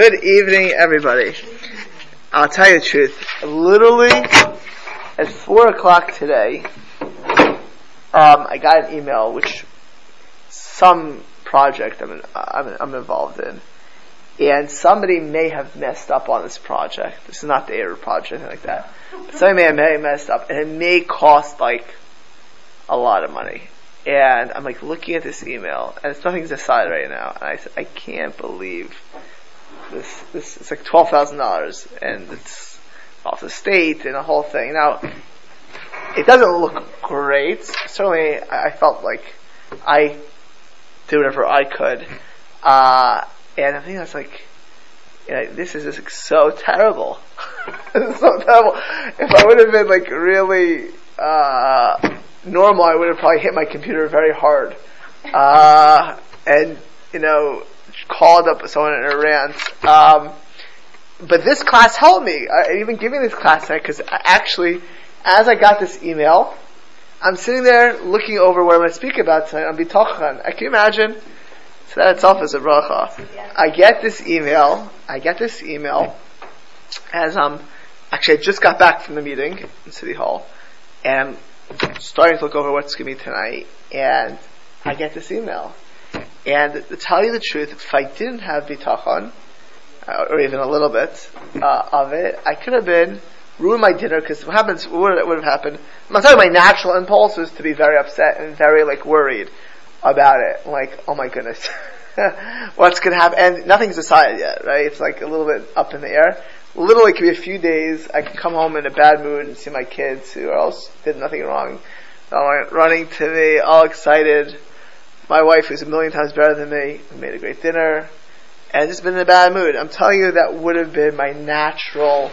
Good evening, everybody. I'll tell you the truth. Literally, at four o'clock today, um, I got an email which some project I'm, I'm, I'm involved in, and somebody may have messed up on this project. This is not the error project, like that. But somebody may have messed up, and it may cost like a lot of money. And I'm like looking at this email, and it's nothing's decided right now. And I said, I can't believe this. This it's like twelve thousand dollars, and it's off the state and the whole thing. Now, it doesn't look great. Certainly, I felt like I did whatever I could, uh, and I think I was like, you know, this is just so terrible. so terrible. If I would have been like really. Uh, normal, I would have probably hit my computer very hard, uh, and you know, called up someone in a rant. Um, but this class helped me. I, even giving this class tonight, because actually, as I got this email, I'm sitting there looking over what I'm going to speak about tonight on Bitachon. I can imagine. So that itself is a bracha. I get this email. I get this email as um actually I just got back from the meeting in City Hall, and I'm starting to look over what's going to be tonight, and I get this email. And to tell you the truth, if I didn't have bitachon, uh, or even a little bit uh, of it, I could have been ruined my dinner because what happens? What would have happened? I'm telling you, my natural impulse was to be very upset and very like worried about it. Like, oh my goodness, what's going to happen? And nothing's decided yet, right? It's like a little bit up in the air literally could be a few days. I could come home in a bad mood and see my kids who else did nothing wrong. running to me, all excited. My wife, who's a million times better than me, made a great dinner, and just been in a bad mood. I'm telling you, that would have been my natural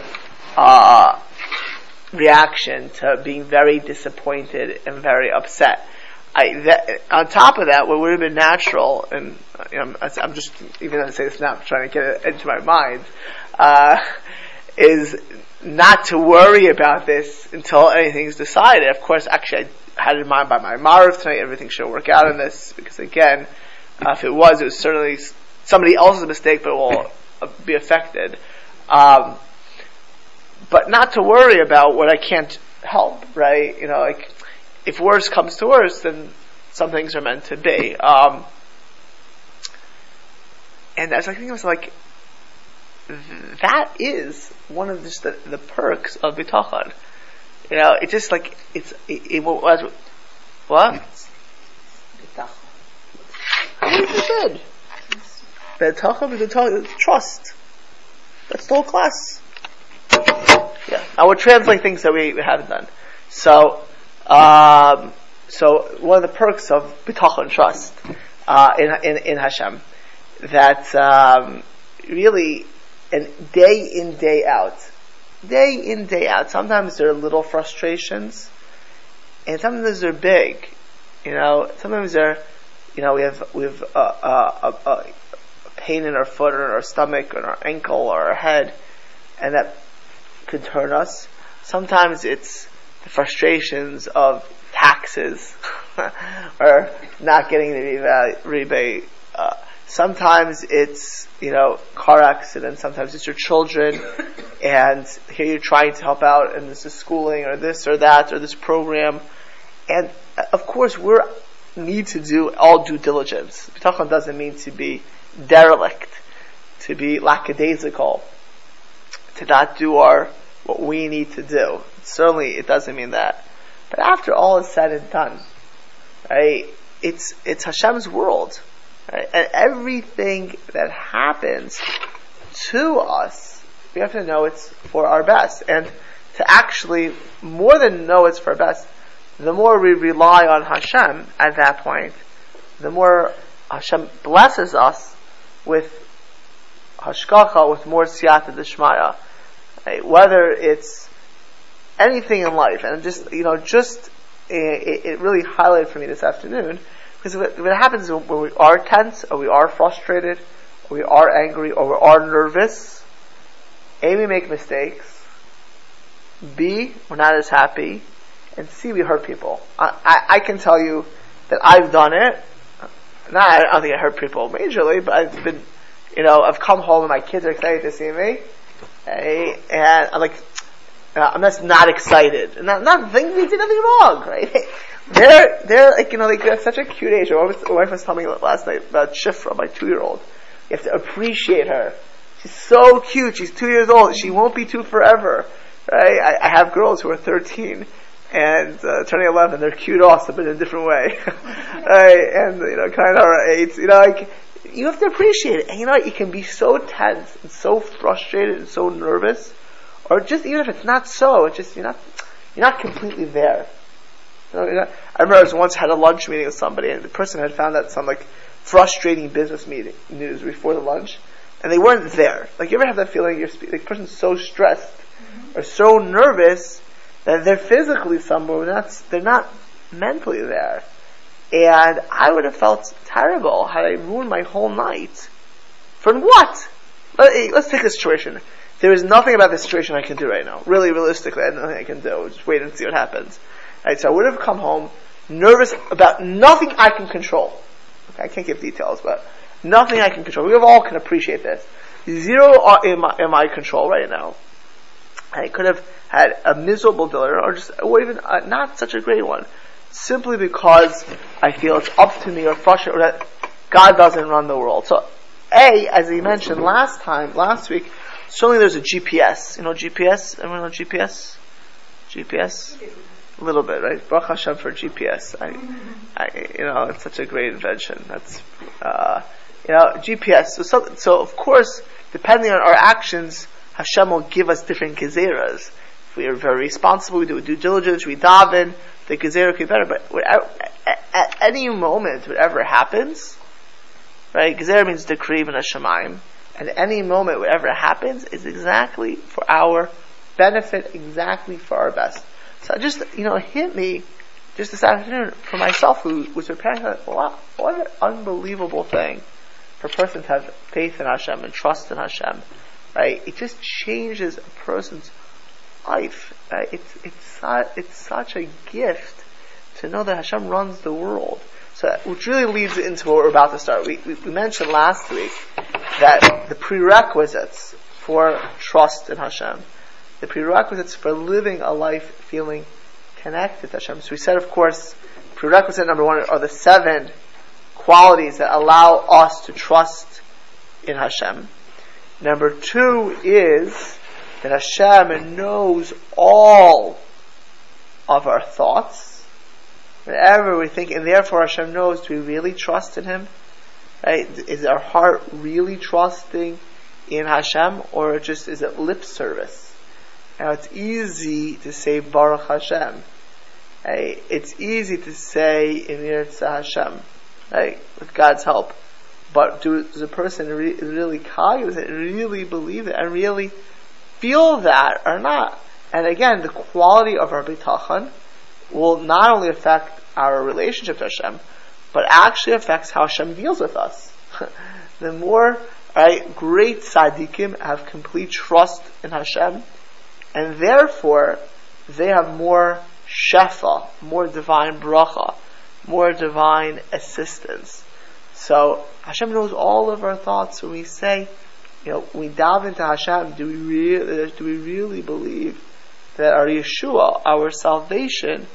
uh, reaction to being very disappointed and very upset. I, that, on top of that, what would have been natural, and you know, I'm just even though I say this now, I'm trying to get it into my mind, uh, is not to worry about this until anything's decided. Of course, actually, I had in mind by my Maariv tonight, everything should work out in this, because again, uh, if it was, it was certainly somebody else's mistake, but it will be affected. Um, but not to worry about what I can't help, right? You know, like, if worse comes to worse, then some things are meant to be. Um, and as I think it was like, that is one of just the, the perks of bitachon. You know, it's just like it's it, it was what? Bitachon. What is bitachon trust. That's the whole class. Yeah, I would translate things that we, we haven't done. So, um, so one of the perks of bitachon trust uh, in, in in Hashem that um, really and day in, day out, day in, day out. Sometimes there are little frustrations, and sometimes they're big. You know, sometimes they're, you know, we have we have a, a, a, a pain in our foot or in our stomach or in our ankle or our head, and that could turn us. Sometimes it's the frustrations of taxes or not getting the rebate. Uh, sometimes it's you know car accidents, sometimes it's your children and here you're trying to help out and this is schooling or this or that or this program. And uh, of course we need to do all due diligence. Bitachon doesn't mean to be derelict to be lackadaisical to not do our what we need to do. Certainly it doesn't mean that. But after all is said and done right it's it's Hashem's world? And everything that happens to us, we have to know it's for our best. And to actually, more than know it's for our best, the more we rely on Hashem at that point, the more Hashem blesses us with hashgacha, with more siyata deshmaya. Right? Whether it's anything in life, and just, you know, just, it, it really highlighted for me this afternoon, because what happens when we are tense, or we are frustrated, or we are angry, or we are nervous, A, we make mistakes, B, we're not as happy, and C, we hurt people. I, I, I can tell you that I've done it. Not, I don't think I hurt people majorly, but I've been you know, I've come home and my kids are excited to see me, hey, and I'm like, uh, I'm just not excited. And I'm not, thinking we did nothing wrong, right? they're, they're like, you know, like, they're such a cute age. My wife, was telling me last night about Shifra, my two-year-old. You have to appreciate her. She's so cute. She's two years old. She won't be two forever, right? I, I have girls who are 13 and uh, turning 11. They're cute also, but in a different way. right? And, you know, kind of eight. You know, like, you have to appreciate it. And you know? You can be so tense and so frustrated and so nervous or just even if it's not so, it's just you're not you're not completely there. You know, I remember I once had a lunch meeting with somebody, and the person had found out some like frustrating business meeting news before the lunch, and they weren't there. Like you ever have that feeling you're the person's so stressed mm-hmm. or so nervous that they're physically somewhere, but not they're not mentally there. And I would have felt terrible had I ruined my whole night. For what? Let's take a situation. There is nothing about this situation I can do right now. Really, realistically, I have nothing I can do. Just wait and see what happens. Right, so I would have come home nervous about nothing I can control. Okay, I can't give details, but nothing I can control. We all can appreciate this. Zero in my, in my control right now. I could have had a miserable dinner, or just, or even uh, not such a great one, simply because I feel it's up to me or frustrated, or that God doesn't run the world. So, A, as he mentioned last time, last week, Certainly there's a GPS. You know GPS? Everyone know GPS? GPS? A little bit, right? Baruch Hashem for GPS. I, I, you know, it's such a great invention. That's, uh, you know, GPS. So, so, so, of course, depending on our actions, Hashem will give us different gezeras. If we are very responsible, we do due diligence, we daven, the gezerah could be better. But whatever, at, at, any moment, whatever happens, right? Gezerah means decree in Hashemayim at any moment, whatever happens, is exactly for our benefit, exactly for our best. So just, you know, hit me just this afternoon for myself who was preparing, wow, what an unbelievable thing for a person to have faith in Hashem and trust in Hashem, right? It just changes a person's life. It's, it's, it's such a gift to know that Hashem runs the world. So, that, which really leads into what we're about to start. We, we, we mentioned last week that the prerequisites for trust in Hashem, the prerequisites for living a life feeling connected to Hashem. So we said, of course, prerequisite number one are the seven qualities that allow us to trust in Hashem. Number two is that Hashem knows all of our thoughts whatever we think, and therefore Hashem knows, do we really trust in Him? Right? Is our heart really trusting in Hashem, or just is it lip service? Now it's easy to say Baruch Hashem. Right? It's easy to say Yitzhak Hashem, right? With God's help. But do, does a person re- really cognizant, really believe it, and really feel that or not? And again, the quality of our bitachon will not only affect our relationship to Hashem, but actually affects how Hashem deals with us. the more right, great tzaddikim have complete trust in Hashem, and therefore they have more shefa, more divine bracha, more divine assistance. So Hashem knows all of our thoughts when we say, you know, we daven to Hashem, do we really, do we really believe that our Yeshua, our salvation,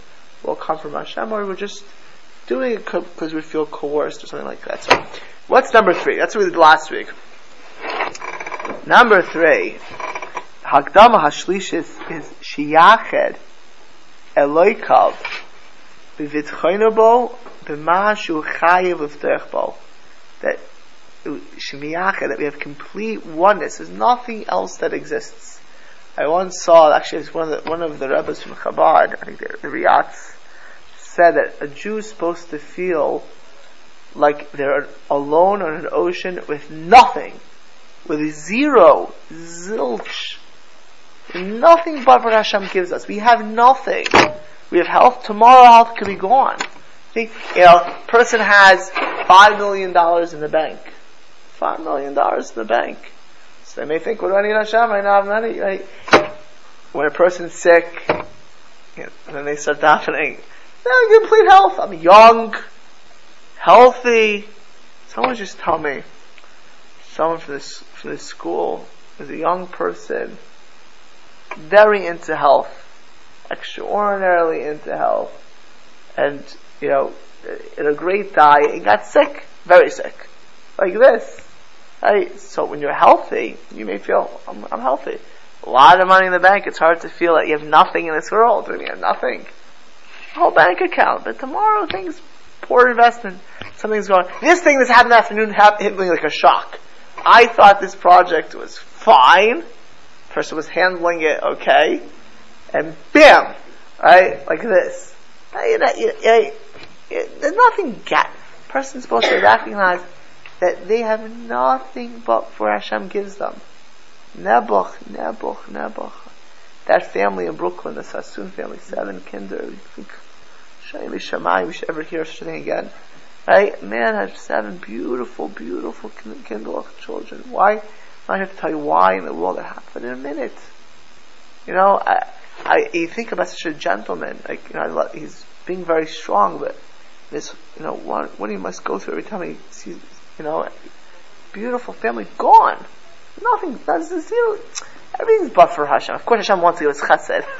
will come from Hashem, or we're just doing it because we feel coerced or something like that. So, what's number three? That's what we did last week. Number three, Hagdama Hashlishis is Shiyached Eloikav B'vitchoinobo B'mashu Chayiv L'ftechbo that Shemiyached, that we have complete oneness. There's nothing else that exists. I once saw, actually, it's one of the, one of the rabbis from Chabad, I think the, the Riyats, said that a Jew is supposed to feel like they're alone on an ocean with nothing, with zero, zilch, nothing but what Hashem gives us. We have nothing. We have health. Tomorrow, health could be gone. Think, you know, person has five million dollars in the bank. Five million dollars in the bank. So they may think, what do I need Hashem? I don't have money. Right? When a person's sick, you know, and then they start davening, yeah, complete health. I'm young, healthy. Someone just tell me, someone from this, from this school is a young person, very into health, extraordinarily into health, and, you know, in a great diet, and got sick, very sick, like this. Right? So when you're healthy, you may feel, I'm, I'm healthy. A lot of money in the bank, it's hard to feel that you have nothing in this world, and you have nothing. whole bank account, but tomorrow things, poor investment, something's going, this thing that's happened afternoon hit me like a shock. I thought this project was fine, person was handling it okay, and bam, right, like this. You know, you, you, you, there's nothing get. Person's supposed to recognize that they have nothing but for Hashem gives them. Nebuch, Nebuch, Nebuch. That family in Brooklyn, the Sassoon family, seven kinder. Shayli Shammai, we should ever hear such a thing again. Right? Man has seven beautiful, beautiful kindle children. Why? I have to tell you why in the world it happened in a minute. You know, I, I, you think about such a gentleman, like, you know, he's being very strong, but this, you know, what, what he must go through every time he sees, you know, beautiful family gone. Nothing, that's zero. Everything's but for Hashem. Of course Hashem wants to give us chesed.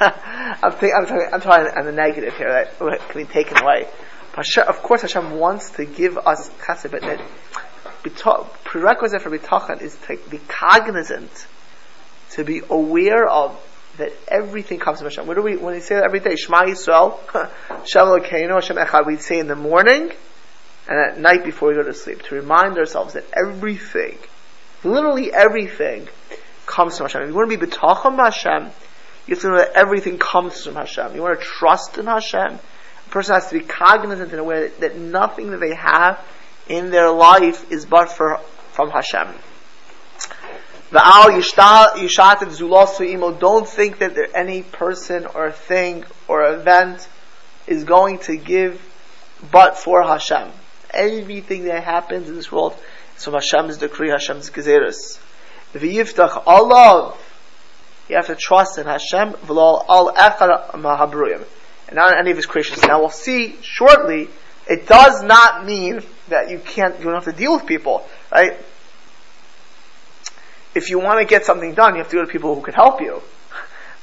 I'm, think, I'm, talking, I'm talking on the negative here that can be taken away. But of course Hashem wants to give us chesed, but that prerequisite for bitachon is to be cognizant, to be aware of that everything comes from Hashem. What do we, when we say that every day, Shema Yisrael, Shem Elokeinu, Hashem Echad, we say in the morning, and at night before we go to sleep, to remind ourselves that everything, literally everything, comes from Hashem. If you want to be betachon Hashem, you have to know that everything comes from Hashem. You want to trust in Hashem. A person has to be cognizant and aware that, that nothing that they have in their life is but for, from Hashem. Don't think that there any person or thing or event is going to give but for Hashem. Everything that happens in this world is from Hashem's decree, Hashem's gezeres. V'yiftach Allah. You have to trust in Hashem, v'lo al echad mahabruyim. And not in any of His creations. Now we'll see shortly, it does not mean that you can't, you don't have to deal with people, right? If you want to get something done, you have to go to people who can help you.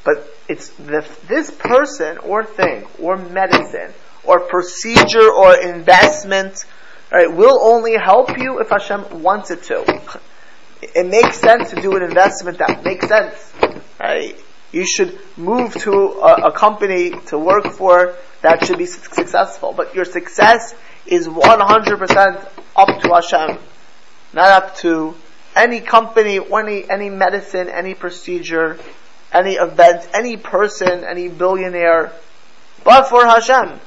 But it's the, this person or thing or medicine or procedure or investment, right, will only help you if Hashem wants it to. It makes sense to do an investment that makes sense, right? You should move to a, a company to work for that should be successful. But your success is 100% up to Hashem, not up to any company, any, any medicine, any procedure, any event, any person, any billionaire, but for Hashem.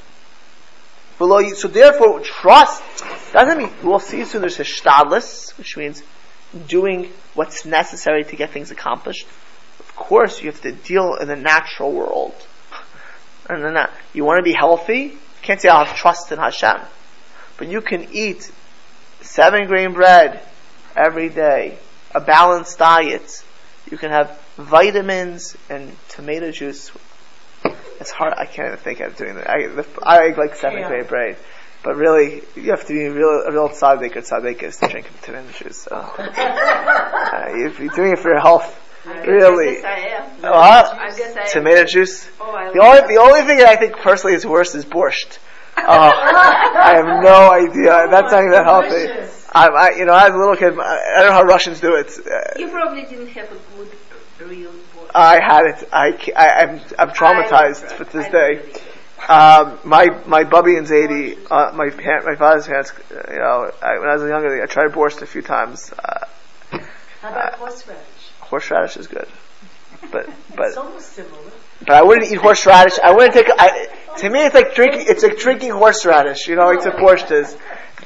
So therefore, trust doesn't mean we'll see soon. There's hishtadlis, which means doing what's necessary to get things accomplished. Of course, you have to deal in the natural world. And then you want to be healthy. You can't say I'll have trust in Hashem. But you can eat seven grain bread every day, a balanced diet. You can have vitamins and tomato juice. It's hard. I can't even think of doing that. I, the, I like seven yeah. grain bread. But really, you have to be a real, a real tzaddik or tzaddik to drink tomato juice. So. uh, if you're doing it for your health, really. What? Tomato juice. Oh, the only the only thing that I think personally is worse is borscht. Oh, I have no idea. That's not even healthy. I, I, you know, as a little kid, I don't know how Russians do it. You probably didn't have a good real borscht. I had it. I, I, am I'm traumatized for this day. Um, my my bubby and Zadie, uh, my parent, my father's parents, you know, I, when I was younger, I tried borscht a few times. Uh, How about uh, horseradish? Horseradish is good, but but it's almost similar. But I wouldn't eat horseradish. I wouldn't take. I, to me, it's like drinking. It's like drinking horseradish. You know, it's a borscht. It's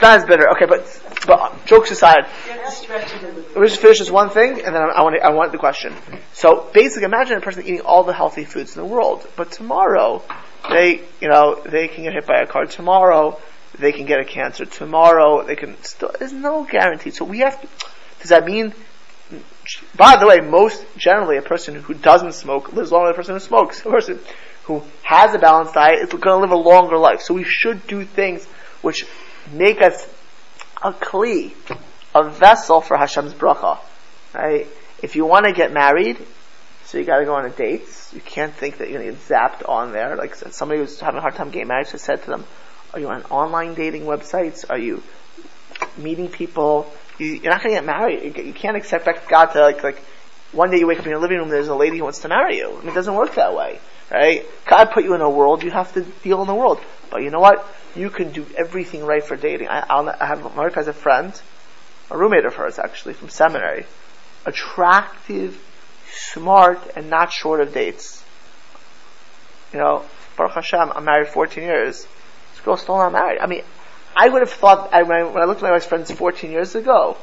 not as bitter. Okay, but but jokes aside, we just finish this one thing, and then I, I want I want the question. So basically, imagine a person eating all the healthy foods in the world, but tomorrow they you know they can get hit by a car. Tomorrow they can get a cancer. Tomorrow they can still. There's no guarantee. So we have. To, does that mean by the way, most generally, a person who doesn't smoke lives longer than a person who smokes. A person who has a balanced diet is going to live a longer life. So we should do things which make us a kli, a vessel for Hashem's bracha. Right? If you want to get married, so you got to go on a date. You can't think that you're going to get zapped on there. Like somebody who's having a hard time getting married, so said to them, "Are you on online dating websites? Are you meeting people? You, are not going to get married. You, can't expect God to like like one day you wake up in your living room, there's a lady who wants to marry you. I mean, it doesn't work that way, right? God put you in a world, you have to deal in the world. But you know what? You can do everything right for dating. I, I'll, I have wife has a friend, a roommate of hers actually from seminary, attractive smart and not short of dates. You know, Baruch Hashem, I'm married 14 years. This girl's still not married. I mean, I would have thought, I, when, I, I looked at my wife's friends 14 years ago,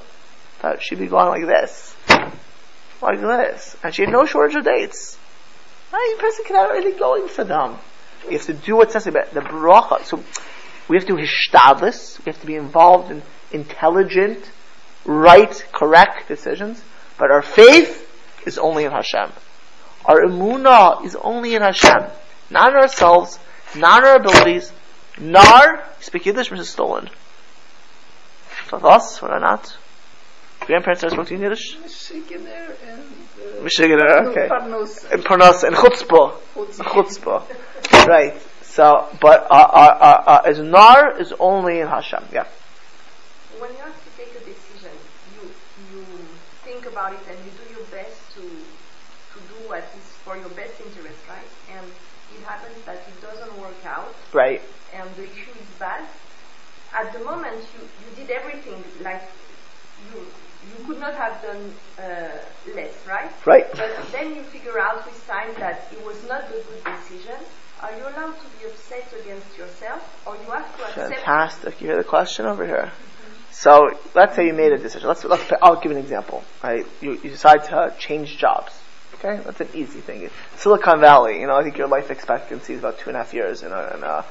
thought she'd be going like this. Like this. And she had no shortage of dates. Right? person can have everything going for them. You have to do what's necessary. The bracha, so we have to hishtadlis, we have to be involved in intelligent, right, correct decisions. But our faith is only in Hashem. Our emunah is only in Hashem. Not in ourselves, not in our abilities. Nar, speak Yiddish, Mrs. Stolen. For us, or not? Grandparents spoke to Yiddish? Mishigener and... Uh, Mishigener, okay. Parnos. And Parnos, and Chutzpah. Chutzpah. right. So, but, uh, uh, uh, uh, as Nar is only in Hashem, yeah. When you have to take a decision, you, you think about it and you do your best to, to do what is for your best interest, right? And it happens that it doesn't work out. Right. And the issue is bad. At the moment, you, you did everything like you you could not have done uh, less, right? Right. But then you figure out with time that it was not the good decision. Are you allowed to be upset against yourself, or you have to accept? Fantastic! You hear the question over here. So let's say you made a decision. Let's, let's I'll give an example. Right? You, you decide to change jobs. Okay, that's an easy thing. Silicon Valley, you know, I think your life expectancy is about two and a half years in a, in a,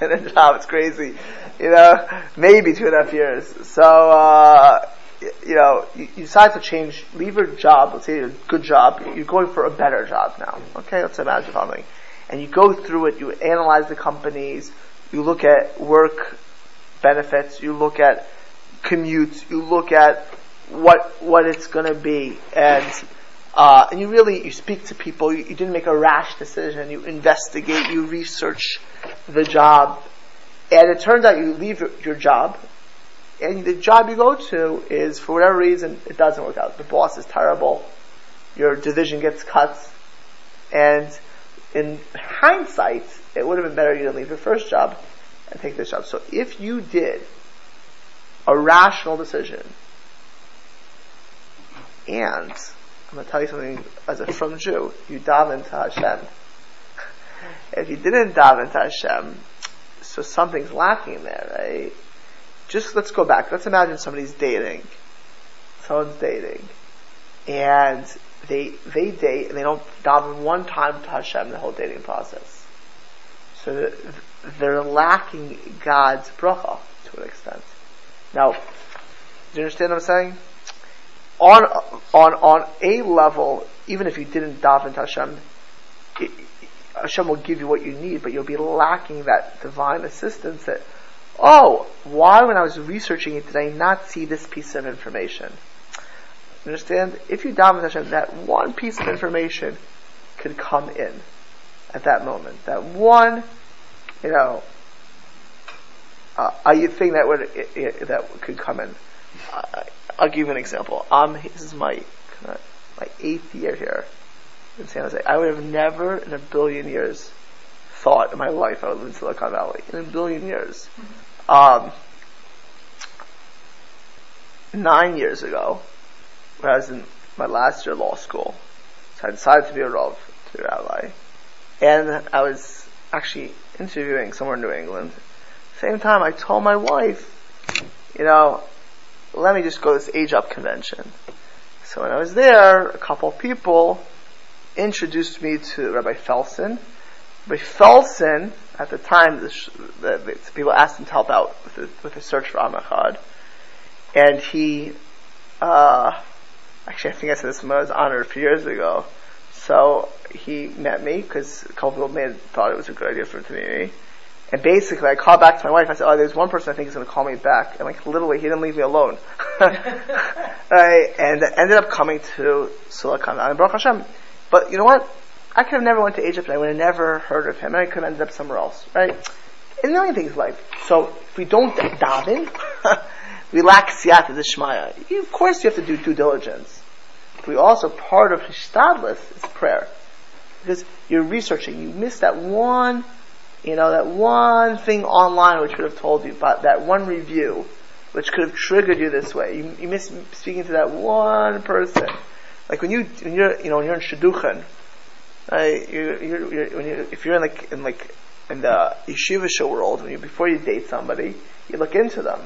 in a job. It's crazy, you know, maybe two and a half years. So, uh, you know, you, you decide to change, leave your job, let's say a good job, you're going for a better job now. Okay, let's imagine something. And you go through it, you analyze the companies, you look at work benefits, you look at commutes, you look at what, what it's gonna be, and, uh, and you really, you speak to people, you, you didn't make a rash decision, you investigate, you research the job, and it turns out you leave your, your job, and the job you go to is, for whatever reason, it doesn't work out. The boss is terrible, your division gets cut, and in hindsight, it would have been better you to leave your first job and take this job. So if you did a rational decision, and I'm going to tell you something as a from Jew, you daven to Hashem. if you didn't daven to Hashem, so something's lacking there, right? just let's go back. Let's imagine somebody's dating. Someone's dating. And they, they date and they don't daven one time to Hashem the whole dating process. So they're lacking God's bracha to an extent. Now, do you understand what I'm saying? On, on, on a level, even if you didn't daven to Hashem, it, Hashem will give you what you need, but you'll be lacking that divine assistance that oh, why when I was researching it did I not see this piece of information? Understand? If you daven Hashem, that one piece of information could come in at that moment. That one, you know, uh, a thing that would it, it, that could come in. Uh, I'll give you an example. Um, this is my my eighth year here in San Jose. I would have never in a billion years thought in my life I would live in Silicon Valley. In a billion years. Mm-hmm. Um, nine years ago, when I was in my last year of law school, so I decided to be a Rav, to be a rabbi, and I was actually interviewing somewhere in New England. Same time, I told my wife, you know, let me just go to this AJOP convention. So when I was there, a couple of people introduced me to Rabbi Felsen. Rabbi Felsen at the time, the, the, the, people asked him to help out with the, with the search for Amachad. And he, uh, actually I think I said this when I was honored a few years ago. So he met me because a couple people made, thought it was a good idea for him to meet me. And basically, I called back to my wife. I said, "Oh, there's one person I think is going to call me back." And like literally, he didn't leave me alone. right? And ended up coming to Silicon Valley, Baruch Hashem. But you know what? I could have never went to AJOP. and I would have never heard of him. And I could have ended up somewhere else. Right? In a million things in life. So if we don't daven, we lack siyata d'shmaya. Of course, you have to do due diligence. But we also part of hishtadlis is prayer because you're researching. You missed that one you know, that one thing online which would have told you about that one review, which could have triggered you this way. You, you miss speaking to that one person. Like when you, when you're, you know, when you're in shidduchim, right, you're, you're, you're, when you if you're in like, in like, in the yeshiva show world, when you, before you date somebody, you look into them.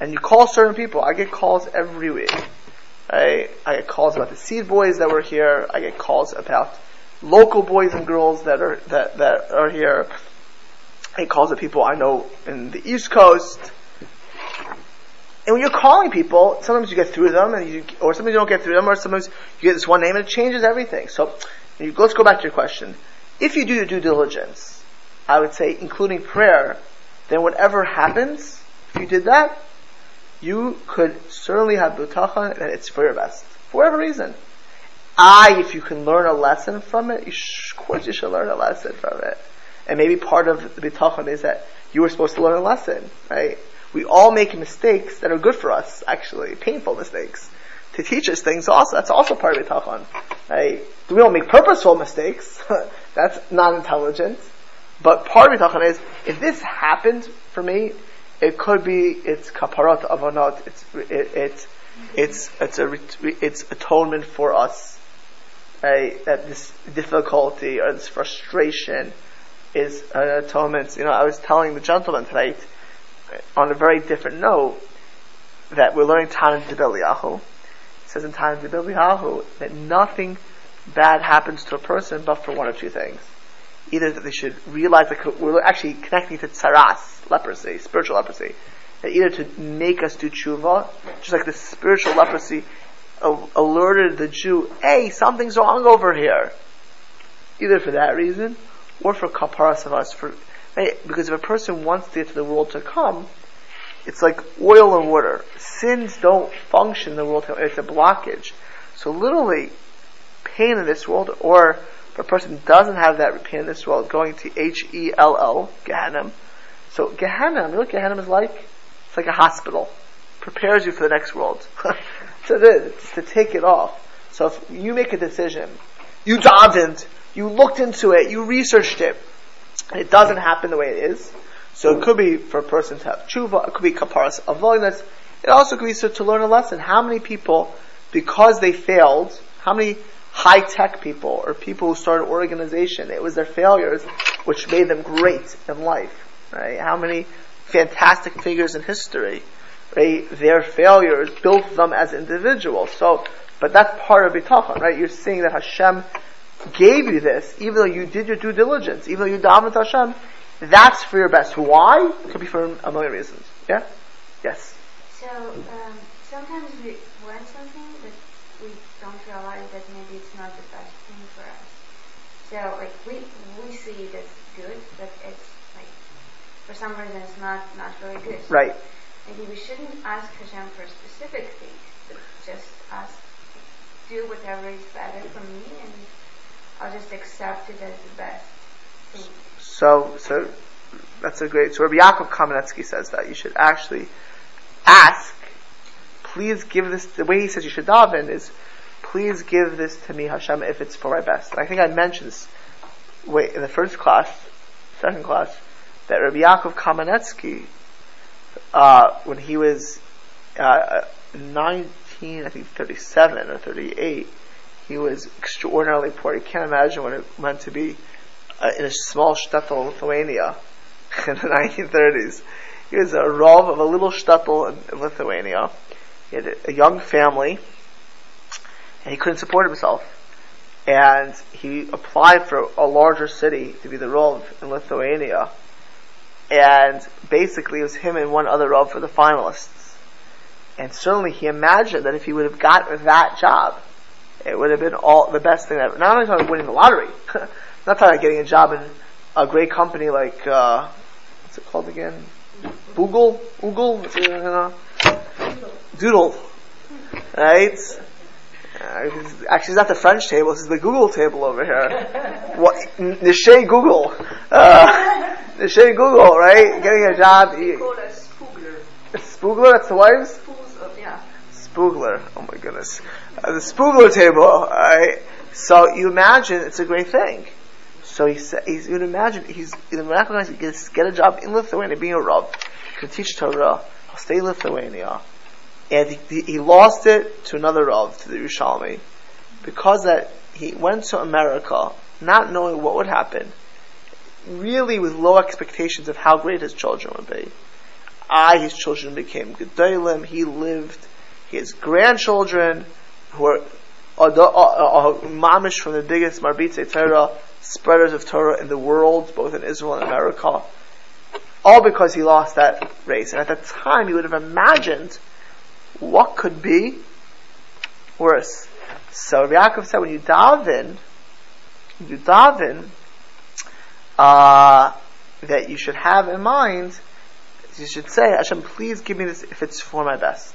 And you call certain people. I get calls every week. I, I get calls about the seed boys that were here. I get calls about local boys and girls that are, that, that are here. He calls it people I know in the East Coast. And when you're calling people, sometimes you get through them, and you, or sometimes you don't get through them, or sometimes you get this one name and it changes everything. So, you, let's go back to your question. If you do your due diligence, I would say, including prayer, then whatever happens, if you did that, you could certainly have bitachon, and it's for your best, for whatever reason. I, if you can learn a lesson from it, of course you should learn a lesson from it. And maybe part of the bitachon is that you were supposed to learn a lesson, right? We all make mistakes that are good for us, actually, painful mistakes, to teach us things also. That's also part of bitachon, right? We don't make purposeful mistakes. that's not intelligent. But part of bitachon is, if this happened for me, it could be, it's kaparat avonot, it's, it, it, it's, it's a, it's atonement for us, right? That this difficulty or this frustration, is uh, an atonement. You know, I was telling the gentleman tonight, on a very different note, that we're learning Tanan Yahu. It says in Tanan Yahu that nothing bad happens to a person but for one of two things. Either that they should realize that we're actually connecting to tsaras, leprosy, spiritual leprosy. That either to make us do tshuva, just like the spiritual leprosy alerted the Jew, hey, something's wrong over here. Either for that reason, or for kaparas of us. For right? because if a person wants to get to the world to come, it's like oil and water. Sins don't function in the world. It's a blockage. So literally, pain in this world, or if a person doesn't have that pain in this world, going to H E L L, Gehenna. So Gehenna, you know Gehenna is like? It's like a hospital. Prepares you for the next world. so it is. It's to take it off. So if you make a decision, you davened, you looked into it, you researched it, and it doesn't happen the way it is. So it could be for a person to have tshuva, it could be kaparas avonos. It also could be so to learn a lesson. How many people, because they failed, how many high tech people or people who started organization, it was their failures which made them great in life, right? How many fantastic figures in history, right? Their failures built them as individuals. So, but that's part of bitachon, right? You're seeing that Hashem gave you this, even though you did your due diligence, even though you davened Hashem, that's for your best. Why? It could be for a million reasons. Yeah? Yes. So, um, sometimes we learn something but we don't realize that maybe it's not the best thing for us. So, like, we, we see it as good, but it's, like, for some reason it's not, not really good. So right. Maybe we shouldn't ask Hashem for specific things, but just ask, do whatever is better for me and I'll just accept it as the best thing. So, so that's a great. So Rabbi Yaakov Kamenetsky says that you should actually ask, please give this. The way he says you should daven is, please give this to me, Hashem, if it's for my best. And I think I mentioned this wait, in the first class, second class, that Rabbi Yaakov Kamenetsky, uh, when he was uh, 19, I think 37 or 38, he was extraordinarily poor. You can't imagine what it meant to be uh, in a small shtetl in Lithuania in the 1930s. He was a rov of a little shtetl in, in Lithuania. He had a, a young family, and he couldn't support himself. And he applied for a larger city to be the rov in Lithuania. And basically, it was him and one other rov for the finalists. And certainly, he imagined that if he would have got that job, it would have been all the best thing ever. Not only talking about winning the lottery, not talking about getting a job in a great company like uh, what's it called again? Boogle? Oogle? What's it, you know? Doodle. Right? Uh, actually, it's not the French table. This is the Google table over here. what? Nishay Google. Uh, Nishay Google, right? Getting a job. Called a spoogler. Spoogler? That's the wives? Spools yeah. Spoogler. Oh my goodness. Uh, the Spoogler table. So you imagine it's a great thing. So he said, he's, you would imagine he's in the he gets get a job in Lithuania, being a rav, can teach Torah, he'll stay in Lithuania, and he, he lost it to another rav, to the Yerushalmi, because that he went to America, not knowing what would happen, really with low expectations of how great his children would be. I, his children became gedolim. He lived. His grandchildren, who are uh, uh, uh, mamish from the biggest marbitze Torah spreaders of Torah in the world, both in Israel and America, all because he lost that race. And at the time, you would have imagined what could be worse. So Yaakov said, when you daven, you daven, uh, that you should have in mind, you should say, Hashem, please give me this if it's for my best.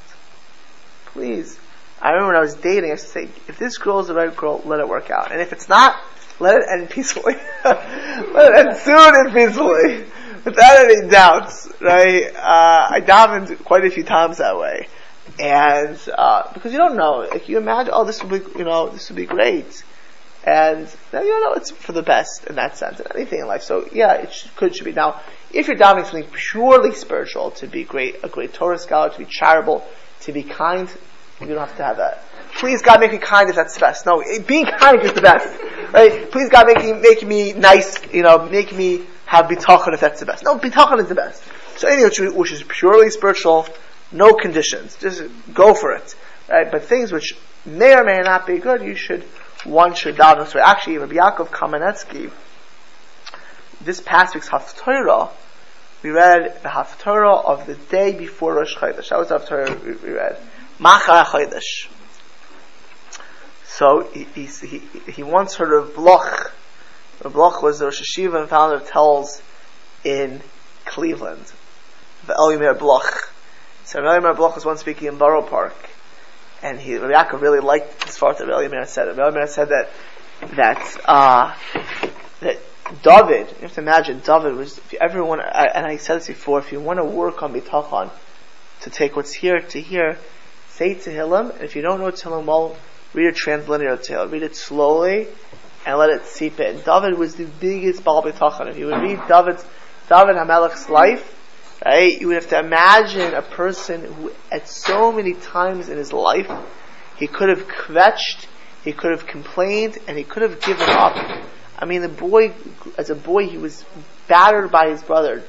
Please. I remember when I was dating, I used to say, if this girl is the right girl, let it work out. And if it's not, let it end peacefully. let it end soon and peacefully. Without any doubts, right? Uh, I davened quite a few times that way. And, uh, because you don't know, like you imagine, oh, this would be, you know, this would be great. And then you know it's for the best in that sense, in anything in life. So yeah, it should, could should be. Now, if you're davening something purely spiritual, to be great, a great Torah scholar, to be charitable, to be kind, you don't have to have that. Please God make me kind if that's the best. No, being kind is the best. Right? Please God make me, make me nice, you know, make me have bitachon if that's the best. No, bitachon is the best. So anything which, is purely spiritual, no conditions. Just go for it. Right? But things which may or may not be good, you should, one should daven this way. Actually, Rabbi Yaakov Kamenetsky, this past week's Haftorah, we read the Haftarah of the day before Rosh Chodesh. That was the Haftorah we, read. Machar Chodesh. So he, he, he, once heard of Bloch. Bloch was the Rosh HaYeshiva and founder of Telz in Cleveland. The Elimir Bloch. So Elimir Bloch was once speaking in Borough Park. And he, Rabbi Yaakov really liked this part that Elimir said. Elimir said that, that, uh, that David, you have to imagine, David was, if you ever want and I said this before, if you want to work on Bitachon, to take what's here to here, say Tehillim, and if you don't know Tehillim well, read a translinear Tehillim. Read it slowly, and let it seep in. David was the biggest Baal B'tachan. If you would read David's, David HaMelech's life, right, you would have to imagine a person who, at so many times in his life, he could have kvetched, he could have complained, and he could have given up. I mean, the boy, as a boy, he was battered by his brother,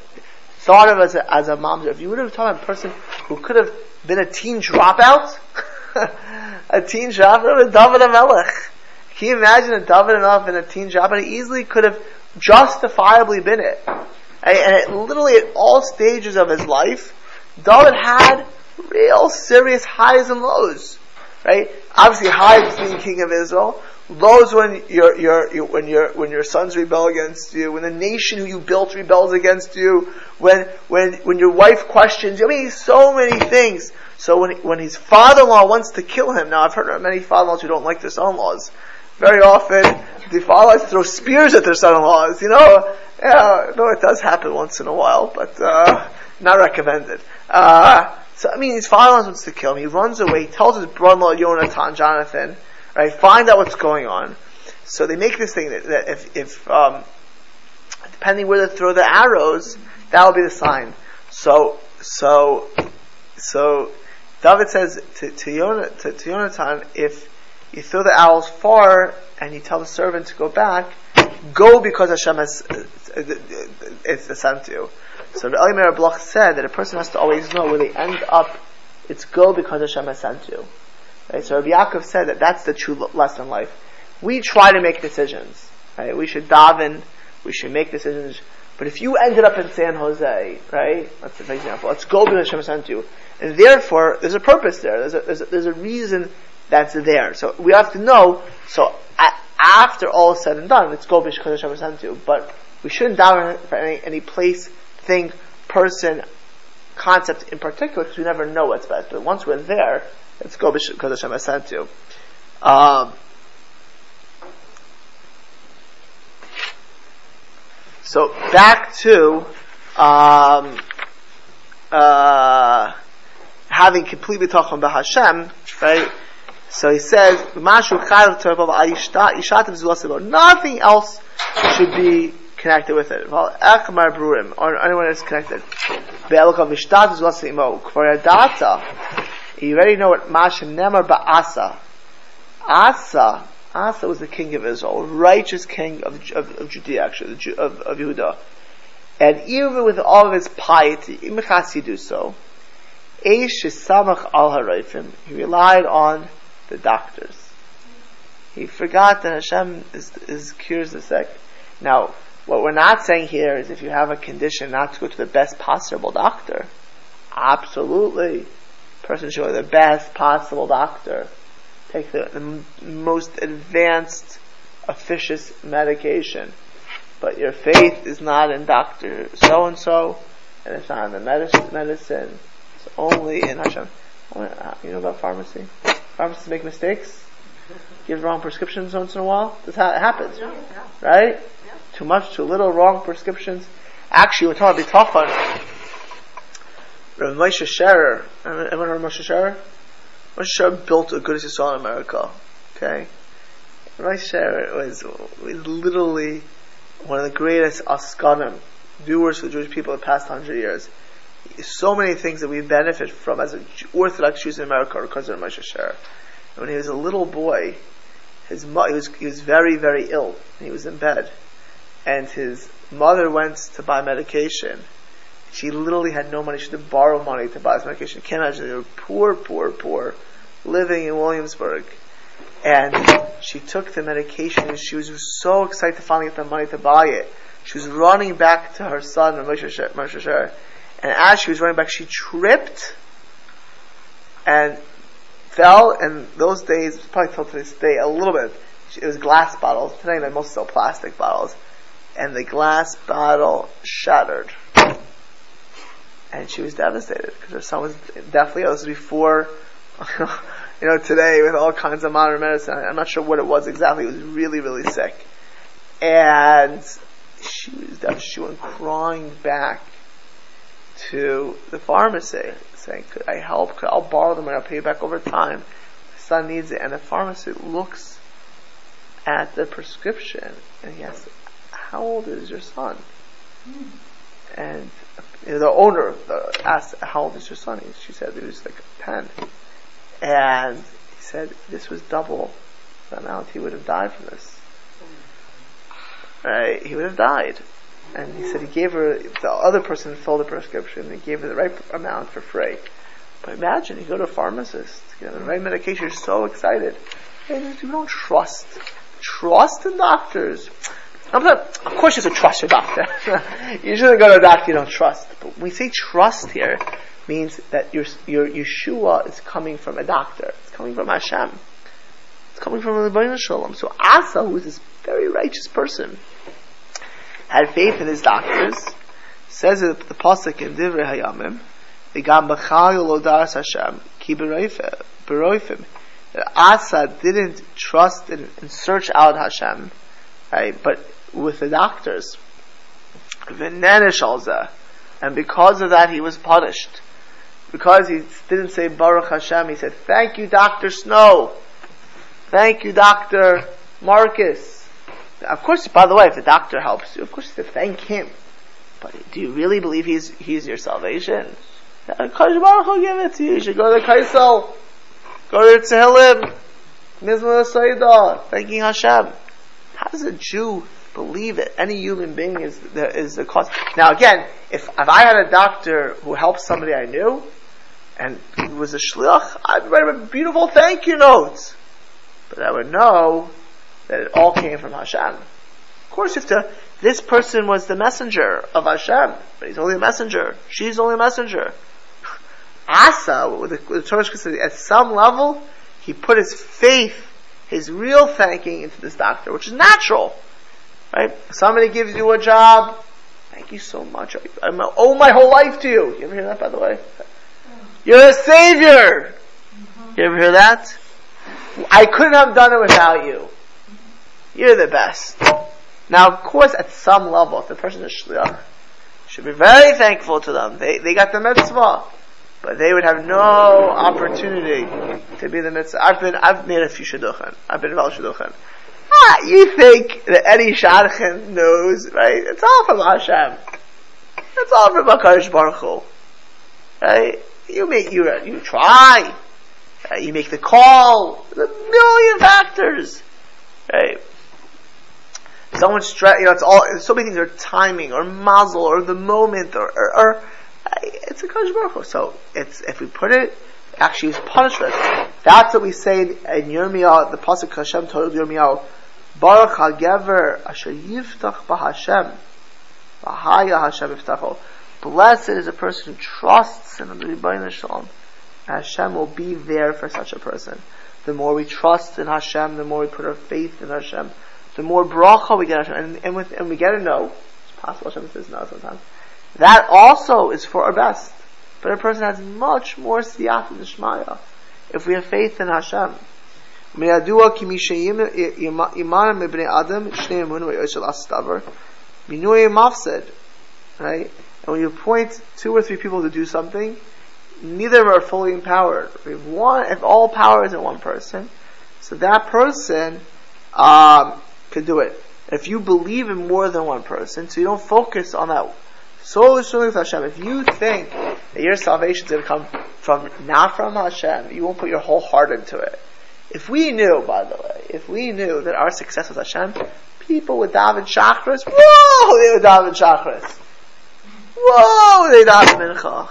thought of as a, as a mom. If you would have thought a person who could have been a teen dropout, a teen dropout, a David HaMelech. Can you imagine a David enough and a teen dropout? He easily could have justifiably been it. And it, literally at all stages of his life, David had real serious highs and lows. Right? Obviously highs being king of Israel, lows when your, your, your, when your, when your sons rebel against you, when the nation who you built rebels against you, when, when, when your wife questions you. I mean, so many things. So when, when his father-in-law wants to kill him, now I've heard of many father-in-laws who don't like their son-in-laws. Very often, the father-in-laws throw spears at their son-in-laws, you know. Yeah, no, it does happen once in a while, but, uh, not recommended. Uh, so, I mean, his father-in-law wants to kill him. He runs away, he tells his brother-in-law, Jonathan, Jonathan, right? Find out what's going on. So they make this thing that, that if, if um, depending where they throw the arrows, that will be the sign. So, so, so, David says to, to, Yonah, to, to Yonatan, if you throw the arrows far and you tell the servant to go back, go because Hashem has it's sent you. So the Bloch said that a person has to always know where they end up. It's go because Hashem has sent you. Right? So Rabbi Yaakov said that that's the true lesson in life. We try to make decisions. Right? We should daven. We should make decisions. But if you ended up in San Jose, right? Say, for example, let's go because Hashem sent you. And therefore, there's a purpose there. There's a, there's a, there's a reason that's there. So we have to know, so after all is said and done, let's go because Hashem sent you. But we shouldn't daven for any, any place thing, person, concept in particular, because we never know what's best. But once we're there, let's go because Hashem has sent you. Um, so back to um, uh, having completely talking about Hashem, right? So he says, Nothing else should be connected with it. Well, Ekmar Brurim, or anyone else connected. You already know what Mashim Nemar Ba'asa. Asa, Asa was the king of Israel, righteous king of, of, of Judea, actually, of, of Yehuda. And even with all of his piety, Imechas do so, Eish Samach al Harifim, he relied on the doctors. He forgot that Hashem is, is cures the sick. Now, what we're not saying here is if you have a condition not to go to the best possible doctor. Absolutely. Person should go to the best possible doctor. Take the, the most advanced, efficacious medication. But your faith is not in doctor so and so, and it's not in the medicine, medicine. It's only in Hashem. Uh, you know about pharmacy? Pharmacists make mistakes, give wrong prescriptions once in a while. This it happens, right? Too much, too little, wrong prescriptions. Actually, we're talking about. Rav Moshe Sherer, everyone Rav Moshe Sherer? Moshe Sherer built a good Yisrael in America. Okay, Rav Moshe Sherer was, literally one of the greatest askanim, doers for the Jewish people in the past hundred years. So many things that we benefit from as Orthodox Jews in America are because of Moshe Sherer. When he was a little boy, his mo- he was he was very very ill. And he was in bed, and his mother went to buy medication. She literally had no money. She had to borrow money to buy this medication. Can't imagine they were poor, poor, poor, living in Williamsburg. And she took the medication and she was so excited to finally get the money to buy it. She was running back to her son, Moshe. And as she was running back, she tripped and fell. And those days, probably till to this day, a little bit. It was glass bottles. Today, they're most still plastic bottles. And the glass bottle shattered. And she was devastated because her son was definitely ill. This was before you know, today with all kinds of modern medicine. I'm not sure what it was exactly. It was really, really sick. And she was, she went crying back to the pharmacy saying, could I help? Could, I'll borrow them and I'll pay you back over time. My son needs it. And the pharmacy looks at the prescription and he asks, how old is your son? Mm. And you the owner asked, how old is your son? She said he was like 10. And he said this was double the amount he would have died from this. Right? He would have died. And he said he gave her, the other person filled the prescription and gave her the right amount for free. But imagine, you go to a pharmacist, get the right medication, you're so excited. And you don't trust. Trust in doctors. Not, of course you should trust your doctor. you shouldn't go to a doctor you don't trust. But we say trust here, means that your, your Yeshua is coming from a doctor. It's coming from Hashem. It's coming from the Shalom. So Asa, who is this very righteous person, had faith in his doctors, says it the Pasuk in Divrei Hayamim, V'gam b'chayil odaras Hashem, ki beroifim. That Asa didn't trust and, and search out Hashem, right, but with the doctors. And because of that, he was punished because he didn't say Baruch Hashem, he said, thank you, Dr. Snow. Thank you, Dr. Marcus. Of course, by the way, if the doctor helps you, of course you have to thank him. But do you really believe he's, he's your salvation? Uh, Kadosh Baruch will give it to you. You should go to Kaisel. Go to Tehillim. Mizmah Saida. Thanking Hashem. How does a Jew believe that any human being is the, is the cause? Now again, if, if I had a doctor who helped somebody I knew, and he was a shliach, I'd write him a beautiful thank you note. But I would know that it all came from Hashem. Of course, if the, this person was the messenger of Hashem, but he's only a messenger, she's only a messenger. Asa, the, the Torah says, at some level, he put his faith, his real thanking into this doctor, which is natural. Right? Somebody gives you a job, thank you so much. I, I owe my whole life to you. You ever hear that, by the way? You're a savior. You ever hear that? I couldn't have done it without you. You're the best. Now, of course, at some level, if the person is shliach, should be very thankful to them. They, they got the mitzvah. But they would have no opportunity to be the mitzvah. I've been, I've made a few shidduchin. I've been involved in shidduchin. Ah, you think that any shadchan knows, right? It's all from Hashem. It's all from HaKadosh Baruch Hu. Right? You make, you, you try. You make the call. There's a million factors. Right? Someone stress, you know, it's all, so many things are timing or mazel or the moment or, or, or it's a Baruch Hu. So it's, if we put it, actually is punishment. That's what we say in Yirmiyah, the Pasuk Hashem told Yirmiyah, Baruch HaGever Asher Yiftach BaHashem, V'haya Hashem Yiftacho. Blessed is a person who trusts in the Ribono Shel Olam. Hashem will be there for such a person. The more we trust in Hashem, the more we put our faith in Hashem, the more bracha we get Hashem, and, and, with, and we get a know. It's possible Hashem says no sometimes. That also is for our best. But a person has much more siyata d'Shmaya if we have faith in Hashem. מידוע כי מי שימנע מבני אדם שני אמון ויושל אסתבר מינוי mafsed. right and when you point two or three people to do something neither are fully empowered if one if all power is in one person so that person um, could do it if you believe in more than one person so you don't focus on that solely with Hashem. If you think that your salvation is going to come from not from Hashem, you won't put your whole heart into it. If we knew, by the way, if we knew that our success was Hashem, people would daven Shacharis. Whoa, they would daven Shacharis. Whoa, they daven mincha.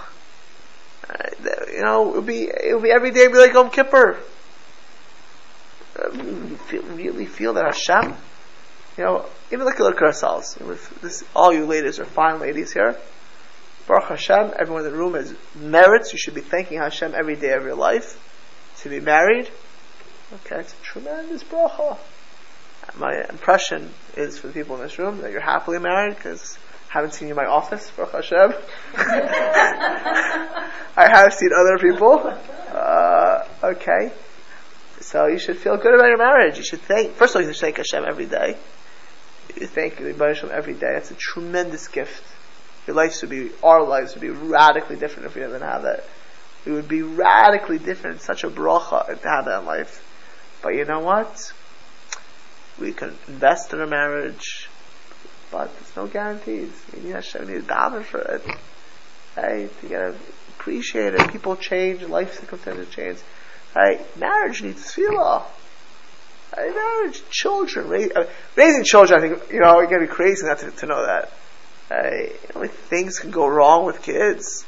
Uh, you know, it would be it would be every day. It'd be like Yom Kippur. Um, feel, really feel that Hashem you know, even look at ourselves. This, all you ladies are fine ladies here. Baruch Hashem, everyone in the room has merits. You should be thanking Hashem every day of your life to be married. Okay, it's a tremendous bracha. My impression is for the people in this room that you're happily married because I haven't seen you in my office, Baruch Hashem. I have seen other people. Uh, okay. So you should feel good about your marriage. You should thank, first of all, you should thank Hashem every day you thank Baruch every day. That's a tremendous gift. Your life would be, our lives would be radically different if we didn't have that. We would be radically different. Such a bracha to have that in life. But you know what? We can invest in a marriage, but there's no guarantees. We need Hashem, we need daven for it. Right? You gotta appreciate it. People change, life circumstances change. Right? Marriage needs tefillah. I marriage, children, raise, raising children. I think you know you gotta be crazy not to, to know that. Uh, you know, things can go wrong with kids.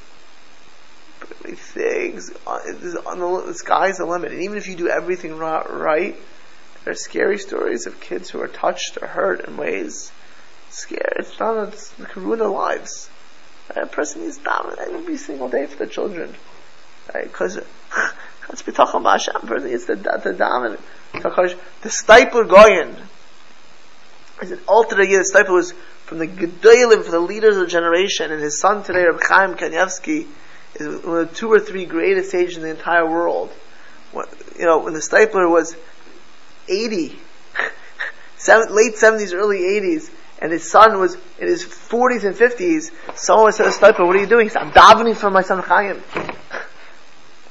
Things uh, the, the sky's the limit, and even if you do everything right, there are scary stories of kids who are touched or hurt in ways. Scary. It's not. It's, it can ruin their lives. A person needs daven every single day for the children, because let's be talking about Hashem. Person needs to, to daven. The Steipler Gaon is an year. The Steipler was from the Gedolim, from the leaders of the generation, and his son today, Reb Chaim Kanievsky, one of the two or three greatest sages in the entire world. When, you know, when the Steipler was 80, seven, late 70s, early 80s, and his son was in his 40s and 50s, someone said to Steipler, what are you doing? He said, I'm davening for my son Chaim.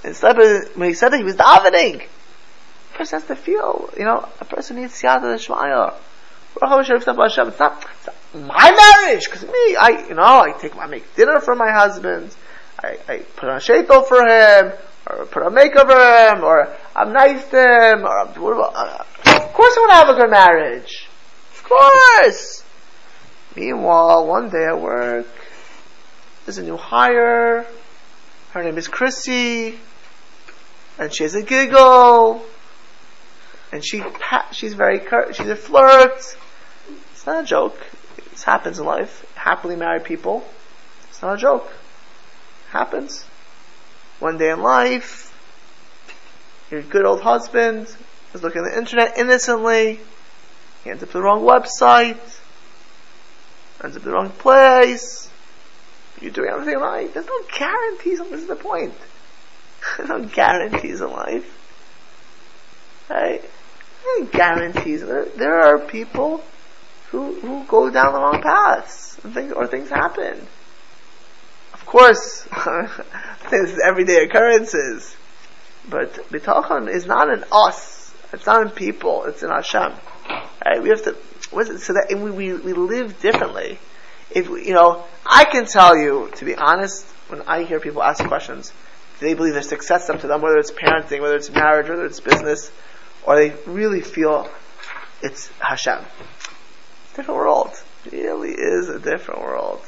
And Steipler, when he said that, he was davening person has to feel, you know, a person needs siyata d'shmaya. It's not, it's not my marriage, because me, I, you know, I take, I make dinner for my husband, I, I put on a shaitel for him, or put on makeup for him, or I'm nice to him, or I'm, uh, of course I want to have a good marriage. Of course! Meanwhile, one day at work, there's a new hire, her name is Chrissy, and she has a giggle, and she she's very cur- she's a flirt. It's not a joke. This happens in life. Happily married people. It's not a joke. Happens. One day in life, your good old husband is looking at the internet innocently. He ends up the wrong website. ends up the wrong place. You're doing everything right. There's no guarantees. This is the point. There's no guarantees in life. Right? No guarantees. There, there are people who, who go down the wrong paths and things, or things happen. Course, this is everyday occurrences. But bitachon is not in us. It's not in people. It's in Hashem. Right? We have to. so that we, we we live differently. If you know, I can tell you to be honest. When I hear people ask questions, do they believe their success up to them, whether it's parenting, whether it's marriage, whether it's business, or they really feel it's Hashem. It's different world. It really is a different world.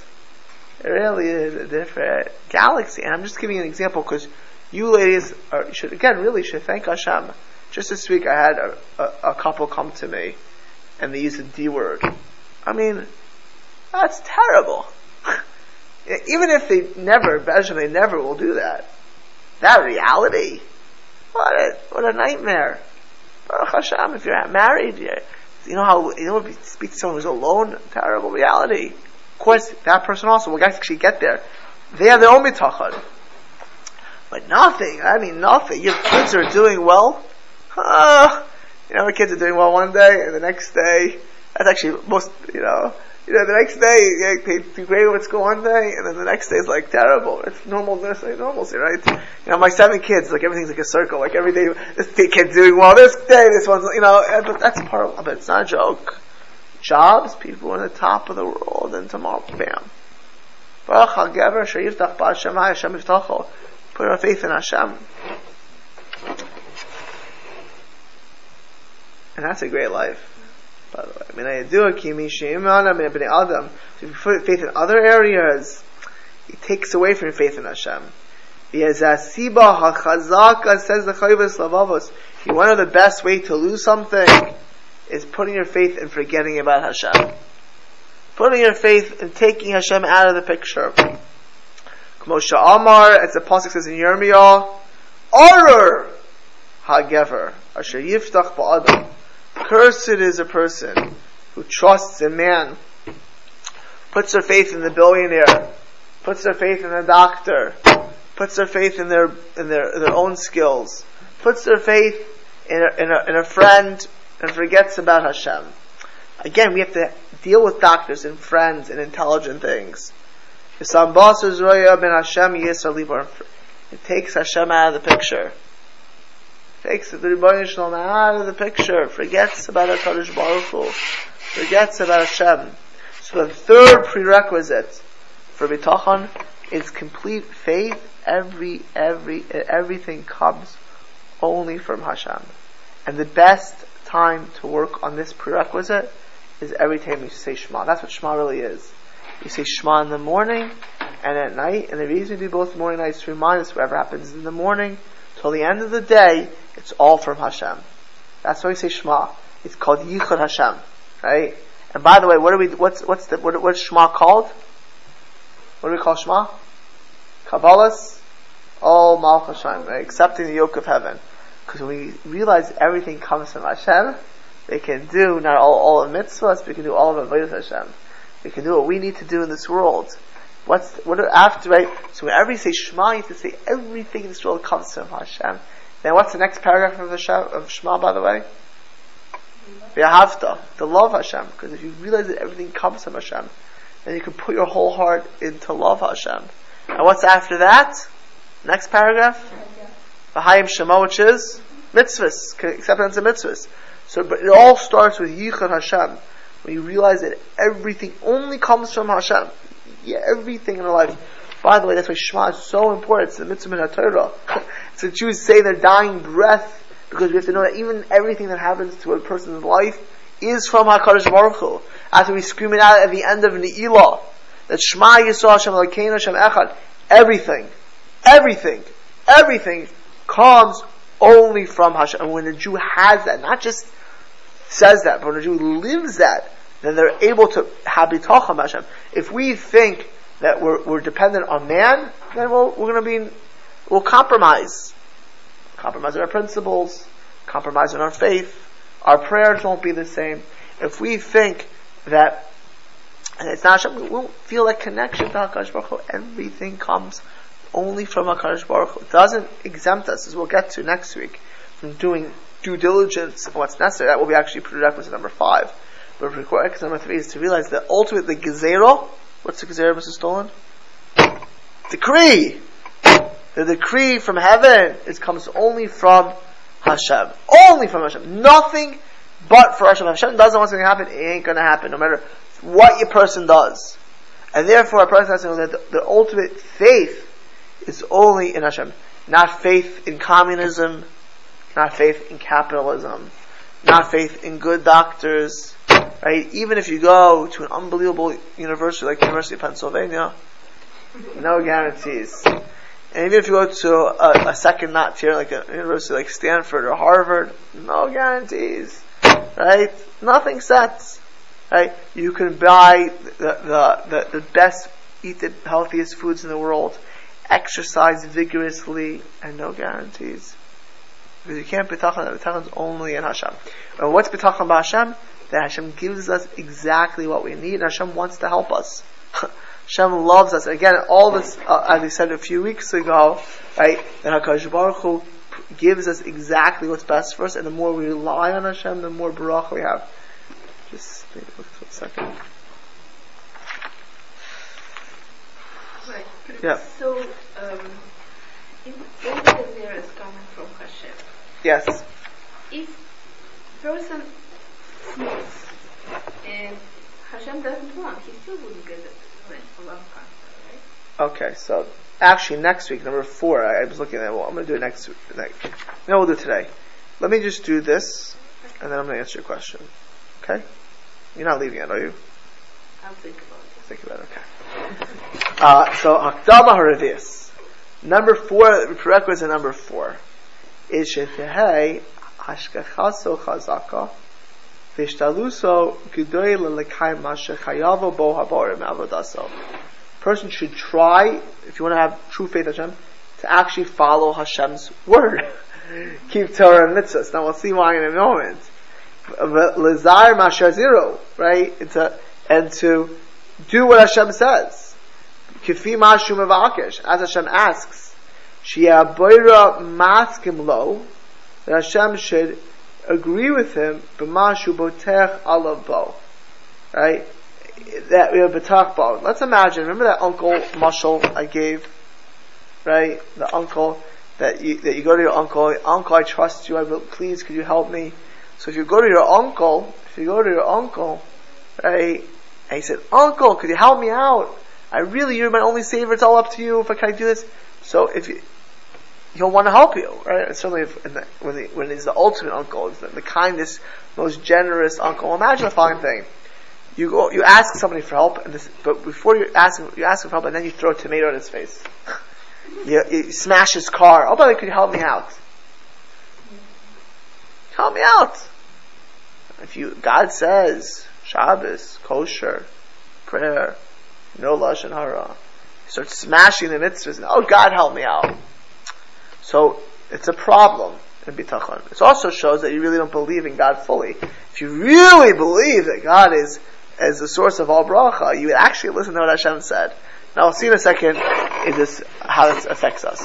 Really is a different galaxy. And I'm just giving an example because you ladies are, should, again, really should thank Hashem. Just this week I had a, a, a couple come to me and they used the D word. I mean, that's terrible. Even if they never, eventually they never will do that. That reality, what a, what a nightmare. Baruch Hashem, if you're married, you, know how, you know, speak to someone who's alone, terrible reality. Course, that person also will actually get there. They have their own bitachon. But nothing, I mean nothing. Your kids are doing well. Uh, you know, kids are doing well one day, and the next day, that's actually most, you know, you know, the next day they do great with school one day, and then the next day is like terrible. It's normal, like normalcy, right? You know, my seven kids, like everything's like a circle. Like every day, this kid's doing well. This day, this one's, you know, but that's part of. But it's not a joke. Jobs, people on the top of the world, and tomorrow, bam. Baruch HaGever, Hashem. Put our faith in Hashem. And that's a great life, by the way. I mean, I do a kimi sheiman, I mean, Adam. If you put faith in other areas, it takes away from your faith in Hashem. Siba hachazaka says the Chovos HaLevavos. One of the best way to lose something is putting your faith in forgetting about Hashem. Putting your faith in taking Hashem out of the picture. Moshe Amar, as the pasuk says in Yirmiyah, Arur Hagever Asher Yiftach Ba'adam. Cursed is a person who trusts in man, puts their faith in the billionaire, puts their faith in the doctor, puts their faith in their in their their own skills, puts their faith in a, in a, in a friend, and forgets about Hashem. Again, we have to deal with doctors and friends and intelligent things. It takes Hashem out of the picture. It takes the Ribono Shel Olam out of the picture. Forgets about HaKadosh Baruch Hu. Forgets about Hashem. So the third prerequisite for bitachon is complete faith. Every, every, everything comes only from Hashem. And the best time to work on this prerequisite is every time you say Shema. That's what Shema really is. You say Shema in the morning and at night, and the reason we do both morning and night is to remind us whatever happens in the morning till the end of the day, it's all from Hashem. That's why we say Shema. It's called Yichud Hashem, right? And by the way, what are we? What's what's the what, what's Shema called? What do we call Shema? Kabbalahs, all Malch Hashem, right? accepting the yoke of heaven. Because when we realize everything comes from Hashem, we can do not all all of mitzvahs, but we can do all of avodas Hashem. We can do what we need to do in this world. What's what after right? So whenever you say Shema, you have to say everything in this world comes from Hashem. Then what's the next paragraph of the Shema, of Shema by the way? we V'ahavta, to love Hashem. Because if you realize that everything comes from Hashem, then you can put your whole heart into love Hashem. And what's after that? Next paragraph? V'hayim Shema, which is mitzvahs, acceptance of mitzvahs. So, but it all starts with Yichud Hashem when you realize that everything only comes from Hashem. Yeah, everything in our life. By the way, that's why Shema is so important. It's the mitzvah in Torah. it's the Jews say their dying breath because we have to know that even everything that happens to a person's life is from HaKadosh Baruch Hu. After we scream it out at the end of Ne'ilah, that Shema Yisrael Hashem Elokeinu Hashem Echad, everything, everything, everything comes only from Hashem. And when the Jew has that, not just says that, but when a Jew lives that, then they're able to have bitachon Hashem. If we think that we're, we're dependent on man, then we'll, we're going to be, we'll compromise. Compromise our principles, compromise in our faith, our prayers won't be the same. If we think that and it's not Hashem, we won't feel that connection to HaKadosh Baruch Hu. Everything comes only from HaKadosh Baruch Hu. It doesn't exempt us, as we'll get to next week, from doing due diligence and what's necessary. That will be actually prerequisite number five. But prerequisite number three is to realize that ultimately the Gezerah, what's the Gezerah, Mrs. Stolen? Decree! The decree from heaven is comes only from Hashem. Only from Hashem. Nothing but for Hashem. If Hashem doesn't want something to happen, it ain't gonna happen, no matter what your person does. And therefore a person has to know that the, the ultimate faith is only in Hashem. Not faith in communism, not faith in capitalism, not faith in good doctors, right? Even if you go to an unbelievable university like University of Pennsylvania, no guarantees. And even if you go to a, a second not tier like a university like Stanford or Harvard, no guarantees, right? Nothing sets, right? You can buy the, the, the, the best, eat the healthiest foods in the world, exercise vigorously, and no guarantees. Because you can't bitachon, bitachon is only in Hashem. And what's bitachon by Hashem? That Hashem gives us exactly what we need, and Hashem wants to help us. Hashem loves us. Again, all this, uh, as we said a few weeks ago, right, that HaKadosh Baruch Hu gives us exactly what's best for us, and the more we rely on Hashem, the more baruch we have. Just look for a second. Right. Yeah. So, um, if all the is coming from Hashem, Yes. if person smokes and Hashem doesn't want, he still wouldn't get it when cancer, right? Okay, so actually next week, number four, I, I was looking at, well, I'm going to do it next week. Next, no, we'll do it today. Let me just do this, and then I'm going to answer your question. Okay? You're not leaving it, are you? I'll think about it. Think about it, okay. Uh, so, Hakdama Haravias. Number four, prerequisite number four, is Shetehei Hashkachaso Chazaka Vishtaluso G'doy Lelekai Masha Chayavo Bo Haborim Avodaso. Person should try, if you want to have true faith Hashem, to actually follow Hashem's word. Keep Torah and mitzvahs. Now we'll see why in a moment. Lazar Masha Zero, right? And to do what Hashem says. Kifi Mashu Mavakish, as Hashem asks. Shia Boira Maskim Lo, that Hashem should agree with him, B'mashu Botech Alav Bo. Right? That we have B'tach Bo. Let's imagine, remember that uncle mushal I gave? Right? The uncle, that you, that you go to your uncle, uncle I trust you, I will, please could you help me? So if you go to your uncle, if you go to your uncle, right, and he said, uncle, could you help me out? I really, you're my only savior, it's all up to you, if I can I do this? So if you, he'll want to help you, right? And certainly if, the, when, the, when he's the ultimate uncle, the, the kindest, most generous uncle. Imagine the following thing. You go, you ask somebody for help, this, but before you ask him, you ask him for help, and then you throw a tomato in his face. you, you smash his car. Oh, brother, could you help me out? Help me out. If you, God says, Shabbos, kosher, prayer, no lashon hara. You start smashing the mitzvahs. And, oh, God, help me out. So it's a problem in bitachon. It also shows that you really don't believe in God fully. If you really believe that God is as the source of all bracha, you would actually listen to what Hashem said. Now I'll see in a second is this how this affects us.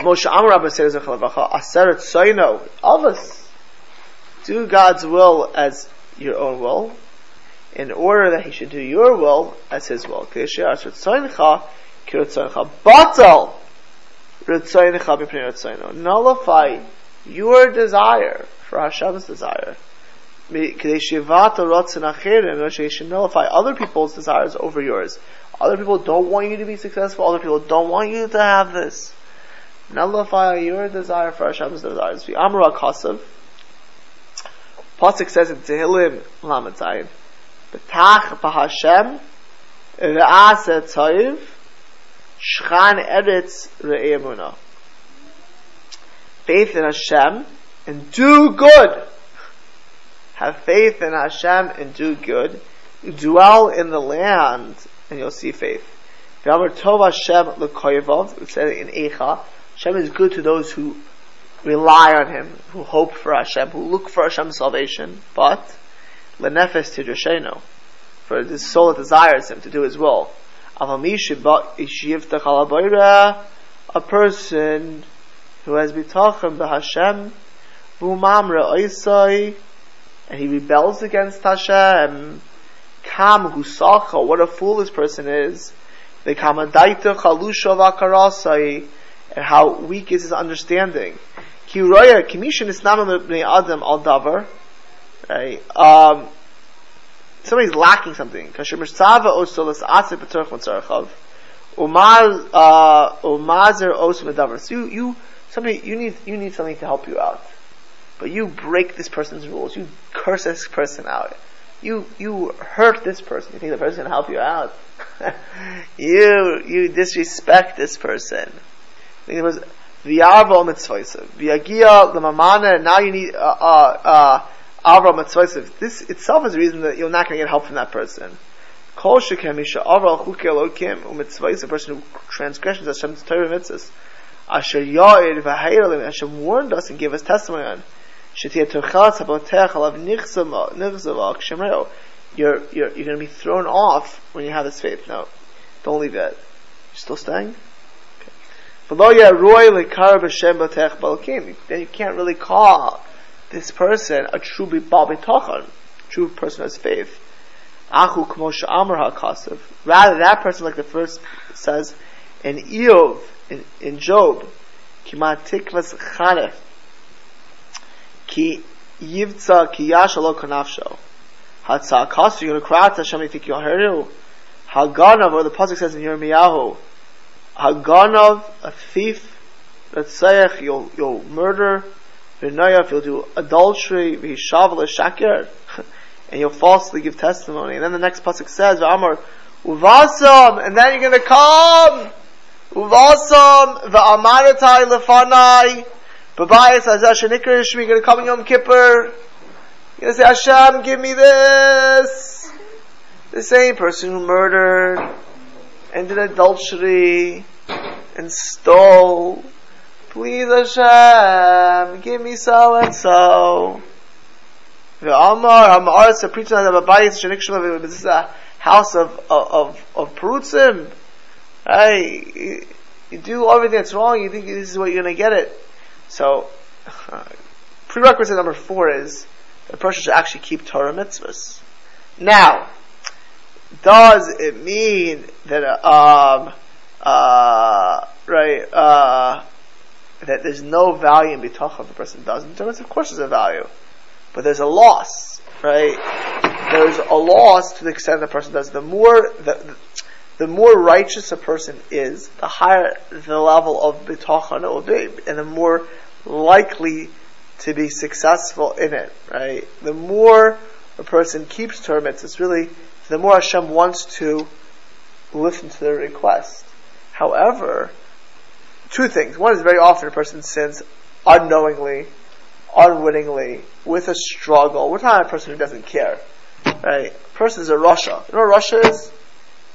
Moshe Amar says Aseret Soino of us. Do God's will as your own will, in order that He should do your will as His will. Nullify your desire for Hashem's desire. Should nullify other people's desires over yours. Other people don't want you to be successful. Other people don't want you to have this. Nullify your desire for Hashem's desires. The. Pasuk says in Tehillim Lamed Betach b'Hashem re'aseh tzayiv Shchan Eretz Re'emuna. Faith in Hashem and do good. Have faith in Hashem and do good. Dwell in the land and you'll see faith. V'amar Tov Hashem l'koyevov, it says in Eicha, Hashem is good to those who rely on Him, who hope for Hashem, who look for Hashem's salvation, but, lenefes tidrasheno, for the soul desires him to do his will. A person who has bitachon b'Hashem, v'umamra oisai, and he rebels against Hashem, kam husacha, what a fool this person is, the kamadaita chalusha v'akarasai, and how weak is his understanding. Ki uroya, kimishin isnama b'nei adam al davar, right, um, somebody's lacking something. Kasher mirsava osolas asif b'torch mitzarchav. Uh, umazer os medavar. So you, you, somebody, you need, you need something to help you out. But you break this person's rules. You curse this person out. You, you hurt this person. You think the person can help you out. you, you disrespect this person. I think it was, now you need, uh, uh, uh, Avram Mitzvah. This itself is a reason that you're not going to get help from that person. Kol shekem isha Avram chuke elokim u'mitzvah, a person who transgressions Hashem's Torah mitzvahs. Asher ya'ir v'heirelim, Hashem warned us and gave us testimony on. Shetia tuchat habotech alav nichzava, nichzava, kshemreo. You're, you're, you're going to be thrown off when you have this faith. No. Don't leave it. You're still staying? Okay. Then you can't really call this person a true Baal Bitachon, true person has faith. Achu k'mosha amar. Rather, that person, like the first says, in Iyov, in, in Job, kimat tikvas chanef, ki yivtza ki yashalo kanafsho. Hatza akasu, you're going to cry out to Hashem, you think you. Haganav, or the Pasuk says in Yirmiyahu, Haganav, a thief, Ratzayach, you'll, you'll murder, if you'll do adultery, shakir, and you'll falsely give testimony. And then the next pasuk says, "Amar uvasam," and then you're to come uvasam v'amaratai lefanai. Babayas azash nikrish. You're to come in Yom Kippur. You're to say, Hashem, give me this. The same person who murdered and did adultery and stole Please Hashem, give me so and so. The Amar, Amar, it's a preaching of a bias, this is a house of, of, of Perutzim. Hey, you, you do everything that's wrong, you think this is what you're gonna get it. So, uh, prerequisite number four is the person should actually keep Torah mitzvahs. Now, does it mean that, um, uh, right, uh, that there's no value in bitachon if the person doesn't do it, of course there's a value. But there's a loss, right? There's a loss to the extent the person does. The more, the, the, the more righteous a person is, the higher the level of bitachon it will be, and the more likely to be successful in it, right? The more a person keeps Torah it's really, the more Hashem wants to listen to their request. However, two things. One is very often a person sins unknowingly, unwittingly, with a struggle. We're about a person who doesn't care. Right? A person is a rasha. You know what rasha is?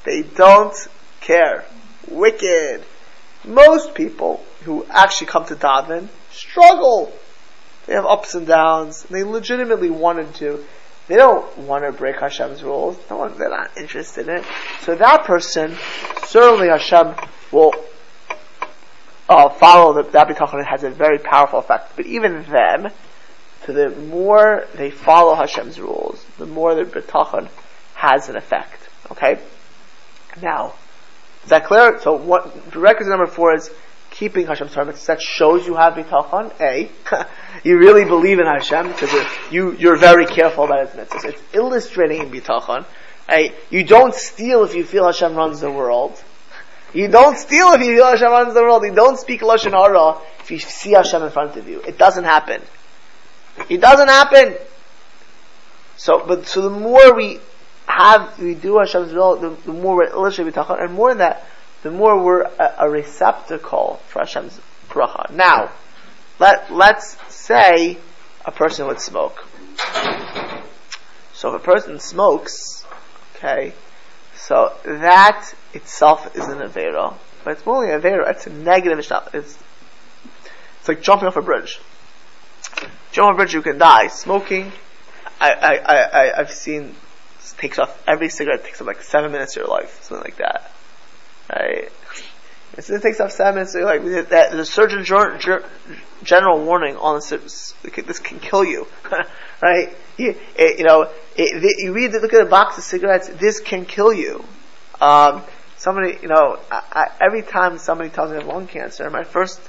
They don't care. Wicked. Most people who actually come to daven struggle. They have ups and downs. And they legitimately wanted to. They don't want to break Hashem's rules. No one, they're not interested in it. So that person, certainly Hashem will uh, follow the, that bitachon has a very powerful effect. But even then, so the more they follow Hashem's rules, the more the bitachon has an effect. Okay? Now, is that clear? So what, prerequisite number four is keeping Hashem's Torah That shows you have bitachon. A, you really believe in Hashem because you, you're very careful about His mitzvahs. It's illustrating in bitachon. A, you don't steal if you feel Hashem runs the world. You don't steal if you feel Hashem runs the world. You don't speak Lashon Hara if you see Hashem in front of you. It doesn't happen. It doesn't happen. So, but, so the more we have, we do Hashem's will, the, the more we're illustrated bitachon, and more than that, the more we're a, a receptacle for Hashem's bracha. Now, let, let's say a person would smoke. So if a person smokes, okay, so that itself is an Avera. But it's more than Avera, it's a negative Mishnah. It's, it's like jumping off a bridge. Jump off a bridge, you can die. Smoking, I, I, I, I've seen takes off every cigarette takes up like seven minutes of your life, something like that. Right? It takes off seven minutes. Like that, the Surgeon General warning on this, this can kill you, right? You, it, you know, it, you read, look at a box of cigarettes. This can kill you. Um, somebody, you know, I, I, every time somebody tells me they have lung cancer, my first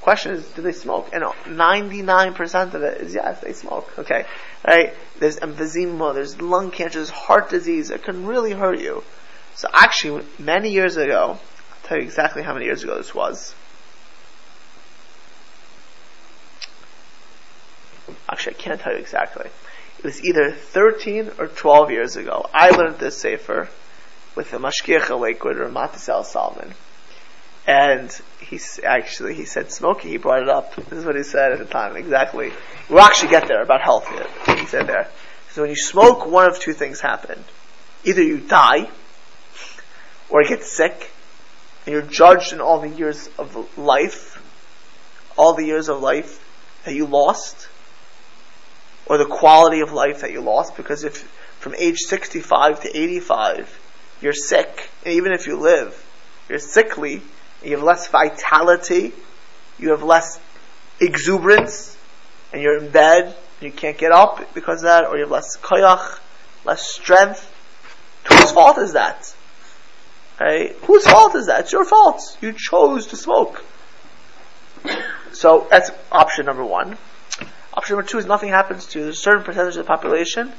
question is, do they smoke? And 99% of it is yes, they smoke. Okay, right? There's emphysema, there's lung cancer, there's heart disease. It can really hurt you. So actually, many years ago, Tell you exactly how many years ago this was. Actually, I can't tell you exactly. It was either 13 or 12 years ago. I learned this safer with the Mashgiach Lakewood or Matisyahu Salomon. And he actually, he said smoking, he brought it up. This is what he said at the time, exactly. We'll actually get there about health, he said there. So when you smoke, one of two things happen. Either you die, or get sick, and you're judged in all the years of life, all the years of life that you lost, or the quality of life that you lost, because if from age 65 to 85, you're sick, and even if you live, you're sickly, you have less vitality, you have less exuberance, and you're in bed, and you can't get up because of that, or you have less koyach, less strength. Whose fault is that? Whose fault is that? It's your fault. You chose to smoke. So that's option number one. Option number two is nothing happens to you. There's a certain percentage of the population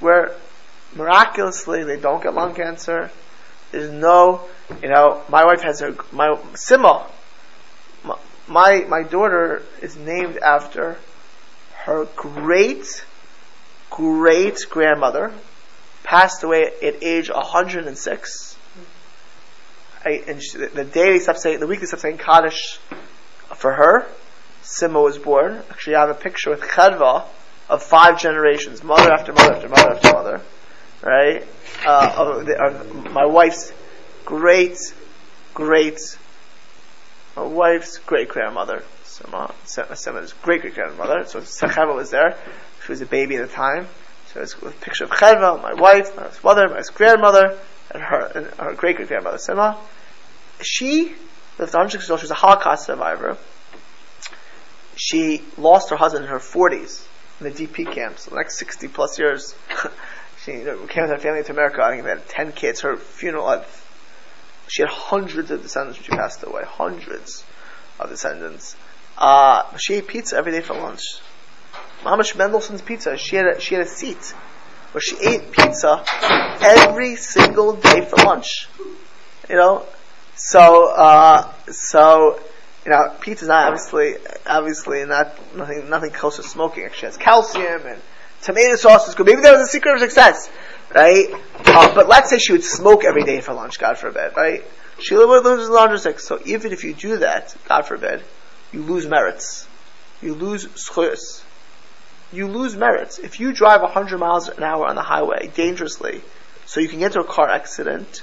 where miraculously they don't get lung cancer. There's no, you know, my wife has her, my, Sima, my, my daughter is named after her great, great grandmother, passed away at age 106. And she, the day stopped saying, the week they stopped saying Kaddish for her, Sima was born. Actually, I have a picture with Chedva of five generations, mother after mother after mother after mother, right? Uh, of, the, of my wife's great, great, my wife's great grandmother, Sima, Sima's great great grandmother. So Chedva was there. She was a baby at the time. So it's a picture of Chedva, my wife, my mother, my grandmother, and her, and her great great grandmother Sima. She lived 106 years old. She was a Holocaust survivor she lost her husband in her 40s in the DP camps. The next 60 plus years, she you know, came with her family to America. I think they had 10 kids. Her funeral had, she had hundreds of descendants when she passed away. Hundreds of descendants. Uh, she ate pizza every day for lunch. Mamash Mendelssohn's pizza. She had a, she had a seat where she ate pizza every single day for lunch. You know, so uh, so you know, pizza is not obviously, obviously not nothing, nothing close to smoking. Actually, has calcium and tomato sauce is good. Maybe that was a secret of success, right? Uh, but let's say she would smoke every day for lunch, God forbid, right? She would lose laundry sex. So even if you do that, God forbid, you lose merits. You lose zchuyos. You lose merits. If you drive 100 miles an hour on the highway dangerously, so you can get into a car accident,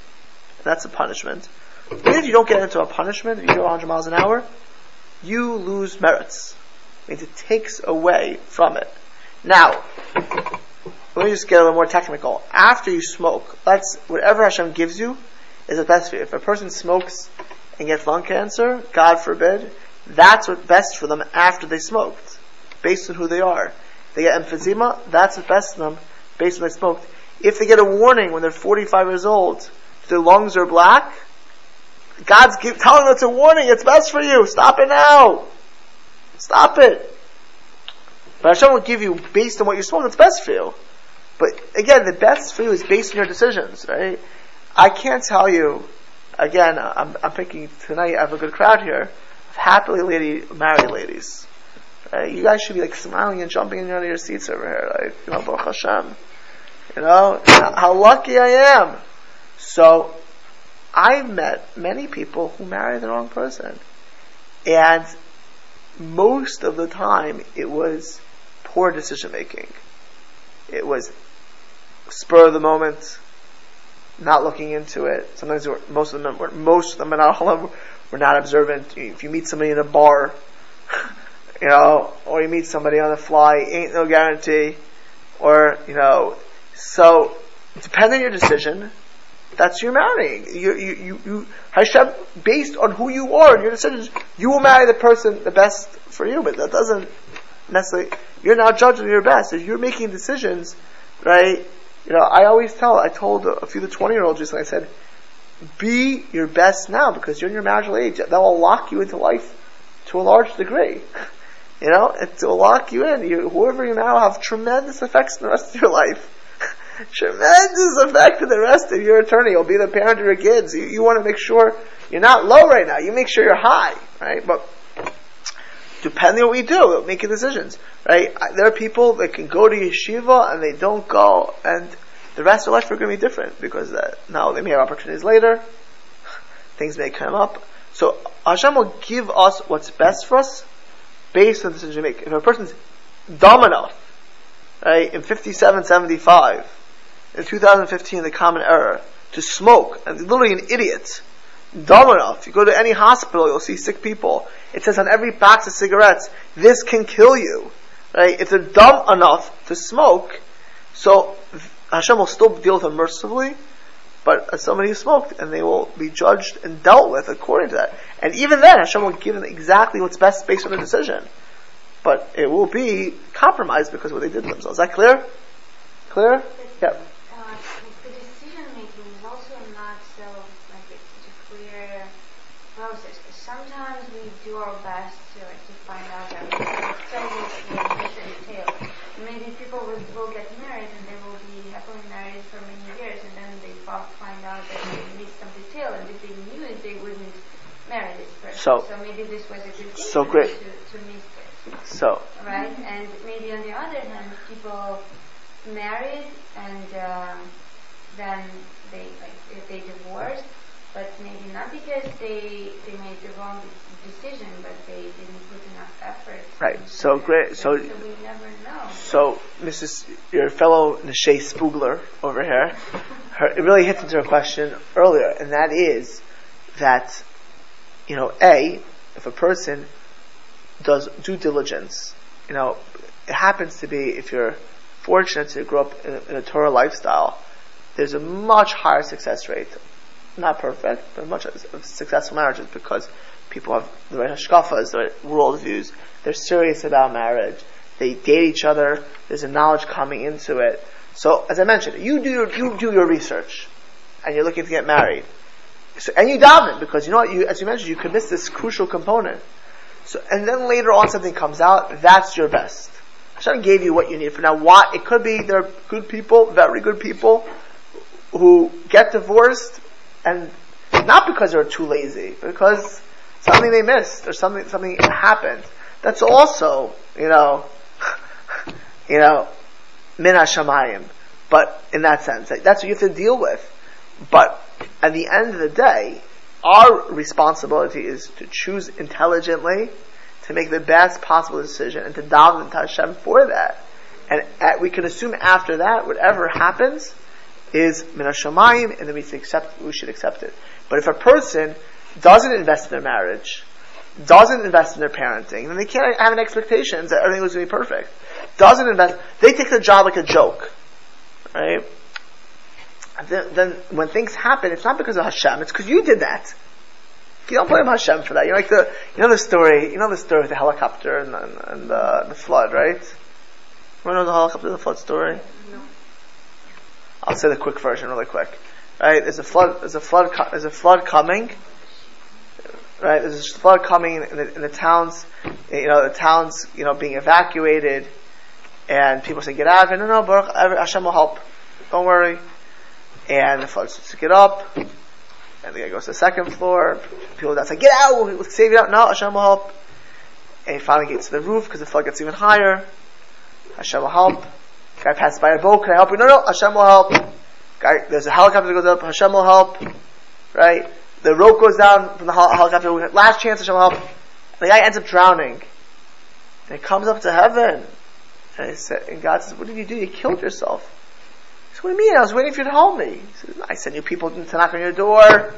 that's a punishment. Even if you don't get into a punishment, if you go 100 miles an hour, you lose merits. It means it takes away from it. Now, let me just get a little more technical. After you smoke, let's whatever Hashem gives you is the best for you. If a person smokes and gets lung cancer, God forbid, that's what's best for them after they smoked, based on who they are. They get emphysema, that's what's best them based on they smoked. If they get a warning when they're 45 years old, their lungs are black, God's keep telling us a warning. It's best for you. Stop it now. Stop it. But Hashem will give you based on what you smoke. That's best for you. But again, the best for you is based on your decisions, right? I can't tell you. Again, I'm, I'm picking tonight. I have a good crowd here of happily lady married ladies. Right? You guys should be like smiling and jumping in out of your seats over here, like you know, Baruch Hashem. You know how lucky I am. So I've met many people who marry the wrong person. And most of the time it was poor decision making. It was spur of the moment, not looking into it. Sometimes most of them most of them, not all of them, were not observant. If you meet somebody in a bar, you know, or you meet somebody on the fly, ain't no guarantee. Or, you know, so depending on your decision, that's your marrying. You, you, you, you, Hashem, based on who you are and your decisions, you will marry the person the best for you, but that doesn't necessarily, you're not judging your best. If you're making decisions, right, you know, I always tell, I told a few of the 20 year olds like I said, be your best now because you're in your marital age. That will lock you into life to a large degree. You know, it will lock you in. You, whoever you now have tremendous effects in the rest of your life. tremendous effect in the rest of your eternity. You'll be the parent of your kids. You, you want to make sure you're not low right now. You make sure you're high, right? But depending on what we do, we'll make decisions, right? There are people that can go to yeshiva and they don't go, and the rest of their life are going to be different because uh, now they may have opportunities later. Things may come up. So Hashem will give us what's best for us based on the decision we make. If a person's dumb enough, right, in 57, 75, in 2015, the common error, to smoke, and literally an idiot, dumb enough, you go to any hospital, you'll see sick people. It says on every box of cigarettes, this can kill you. Right? If they're dumb enough to smoke, so Hashem will still deal with them mercifully, but as somebody who smoked, and they will be judged and dealt with according to that. And even then, Hashem will give them exactly what's best based on the decision. But it will be compromised because of what they did to themselves. Is that clear? Clear? Yeah. Uh, the decision making is also not so like it's such a clear process. Sometimes we do our best to like, to find out that so a detail. Maybe people will, will get married and they will be happily married for many years, and then they find out that they missed some detail, and if they knew it, they wouldn't marry this person. So, so maybe this was a good thing so great. to, to miss this. So, right? And maybe on the other hand, people married and um, then they like they divorced, but maybe not because they they made the wrong decision, but they didn't put enough effort. Right. So great. So, so we never know. So, Mrs. Your fellow Nashe Spugler over here, her, it really hits into her question earlier, and that is that you know, a if a person does due diligence, you know, it happens to be if you're fortunate to grow up in a, in a Torah lifestyle, there's a much higher success rate. Not perfect, but much of successful marriages because people have the right hashkafas, the right worldviews. They're serious about marriage. They date each other. There's a knowledge coming into it. So, as I mentioned, you do your, you do your research, and you're looking to get married. So, and you daven because you know what? You, as you mentioned, you could miss this crucial component. So, and then later on something comes out. That's your best. Hashem gave you what you need for now. What it could be, there are good people, very good people, who get divorced, and not because they're too lazy, because something they missed or something something happened. That's also, you know, you know, min. But in that sense, that's what you have to deal with. But at the end of the day, our responsibility is to choose intelligently, to make the best possible decision, and to to Hashem for that. And at, we can assume after that, whatever happens is min hashamayim, and then we should accept, we should accept it. But if a person doesn't invest in their marriage, doesn't invest in their parenting, then they can't have an expectation that everything was going to be perfect. Doesn't invest, they take the job like a joke, right? Then, then, when things happen, it's not because of Hashem, it's because you did that. You don't blame Hashem for that. You know, like the, you know the story, you know the story with the helicopter and, and, and uh, the flood, right? Remember the helicopter, the flood story? No. I'll say the quick version really quick. Right? There's a flood, there's a flood, there's a flood coming, right? There's a flood coming in the, in the towns, you know, the towns, you know, being evacuated, and people say, get out of here. No, no, Baruch, Hashem will help. Don't worry. And the flood starts to get up, and the guy goes to the second floor. People down say, get out, we'll, save you out. No, Hashem will help. And he finally gets to the roof because the flood gets even higher. Hashem will help. Guy passes by a boat, can I help you? No, no, Hashem will help. Guy, there's a helicopter that goes up, Hashem will help. Right? The rope goes down from the helicopter. Last chance, Hashem will help. The guy ends up drowning. And he comes up to heaven. And, said, and God says, what did you do? You killed yourself. What do you mean? I was waiting for you to help me. I send you people to knock on your door.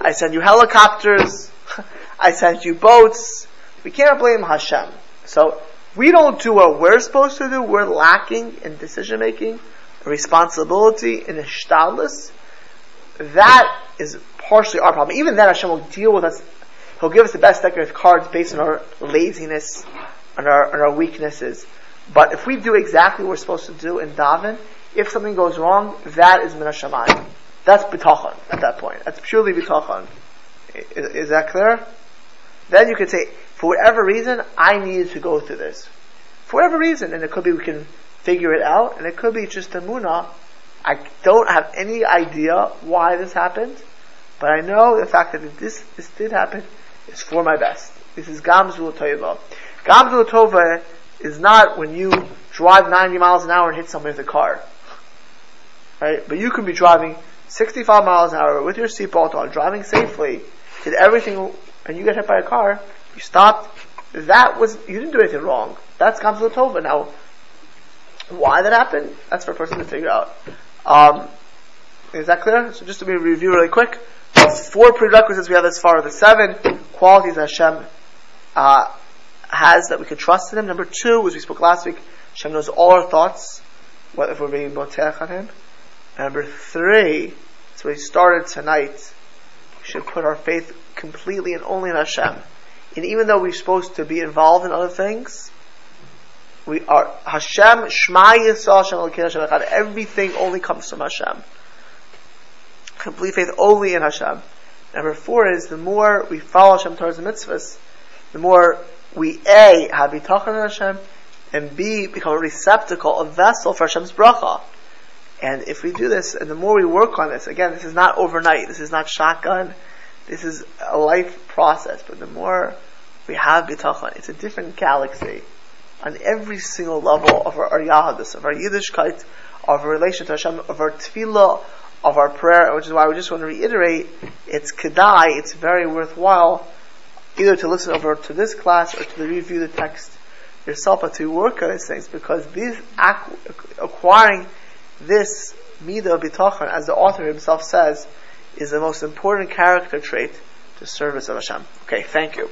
I send you helicopters. I sent you boats. We can't blame Hashem. So, we don't do what we're supposed to do. We're lacking in decision making. responsibility, and a shtalis, that is partially our problem. Even then, Hashem will deal with us. He'll give us the best deck of cards based on our laziness, on our, our weaknesses. But if we do exactly what we're supposed to do in daven, if something goes wrong, that is min hashamayim. That's bitachon at that point. That's purely bitachon. Is, is, that clear? Then you could say, for whatever reason, I needed to go through this. For whatever reason, and it could be we can figure it out, and it could be just emunah. I don't have any idea why this happened, but I know the fact that this this did happen is for my best. This is gam zu l'tova. Gamzul tova is not when you drive 90 miles an hour and hit somebody with a car. Right? But you could be driving 65 miles an hour with your seatbelt on, driving safely, did everything, and you get hit by a car, you stopped, that was, you didn't do anything wrong. That's Gam zu l'tova. Now, why that happened, that's for a person to figure out. Um, is that clear? So just to be review really quick, four prerequisites we have as far, as the seven qualities that Hashem uh, has that we can trust in Him. Number two, as we spoke last week, Hashem knows all our thoughts, what if we're being boteach on Him. Number three, so we started tonight, we should put our faith completely and only in Hashem. And even though we're supposed to be involved in other things, we are Hashem, Shema Yisrael, Hashem Hashem Everything only comes from Hashem. Complete faith only in Hashem. Number four is the more we follow Hashem towards the mitzvahs, the more we A, have bitachon in Hashem, and B, become a receptacle, a vessel for Hashem's bracha. And if we do this, and the more we work on this, again, this is not overnight, this is not shotgun, this is a life process, but the more we have bitachon, it's a different galaxy on every single level of our, our Yahadis, of our Yiddishkeit, of our relation to Hashem, of our tefillah, of our prayer, which is why we just want to reiterate, it's kedai, it's very worthwhile, either to listen over to this class or to review the text yourself, but to work on these things, because these, acquiring this midah bitachon, as the author himself says, is the most important character trait to service of Hashem. Okay, thank you.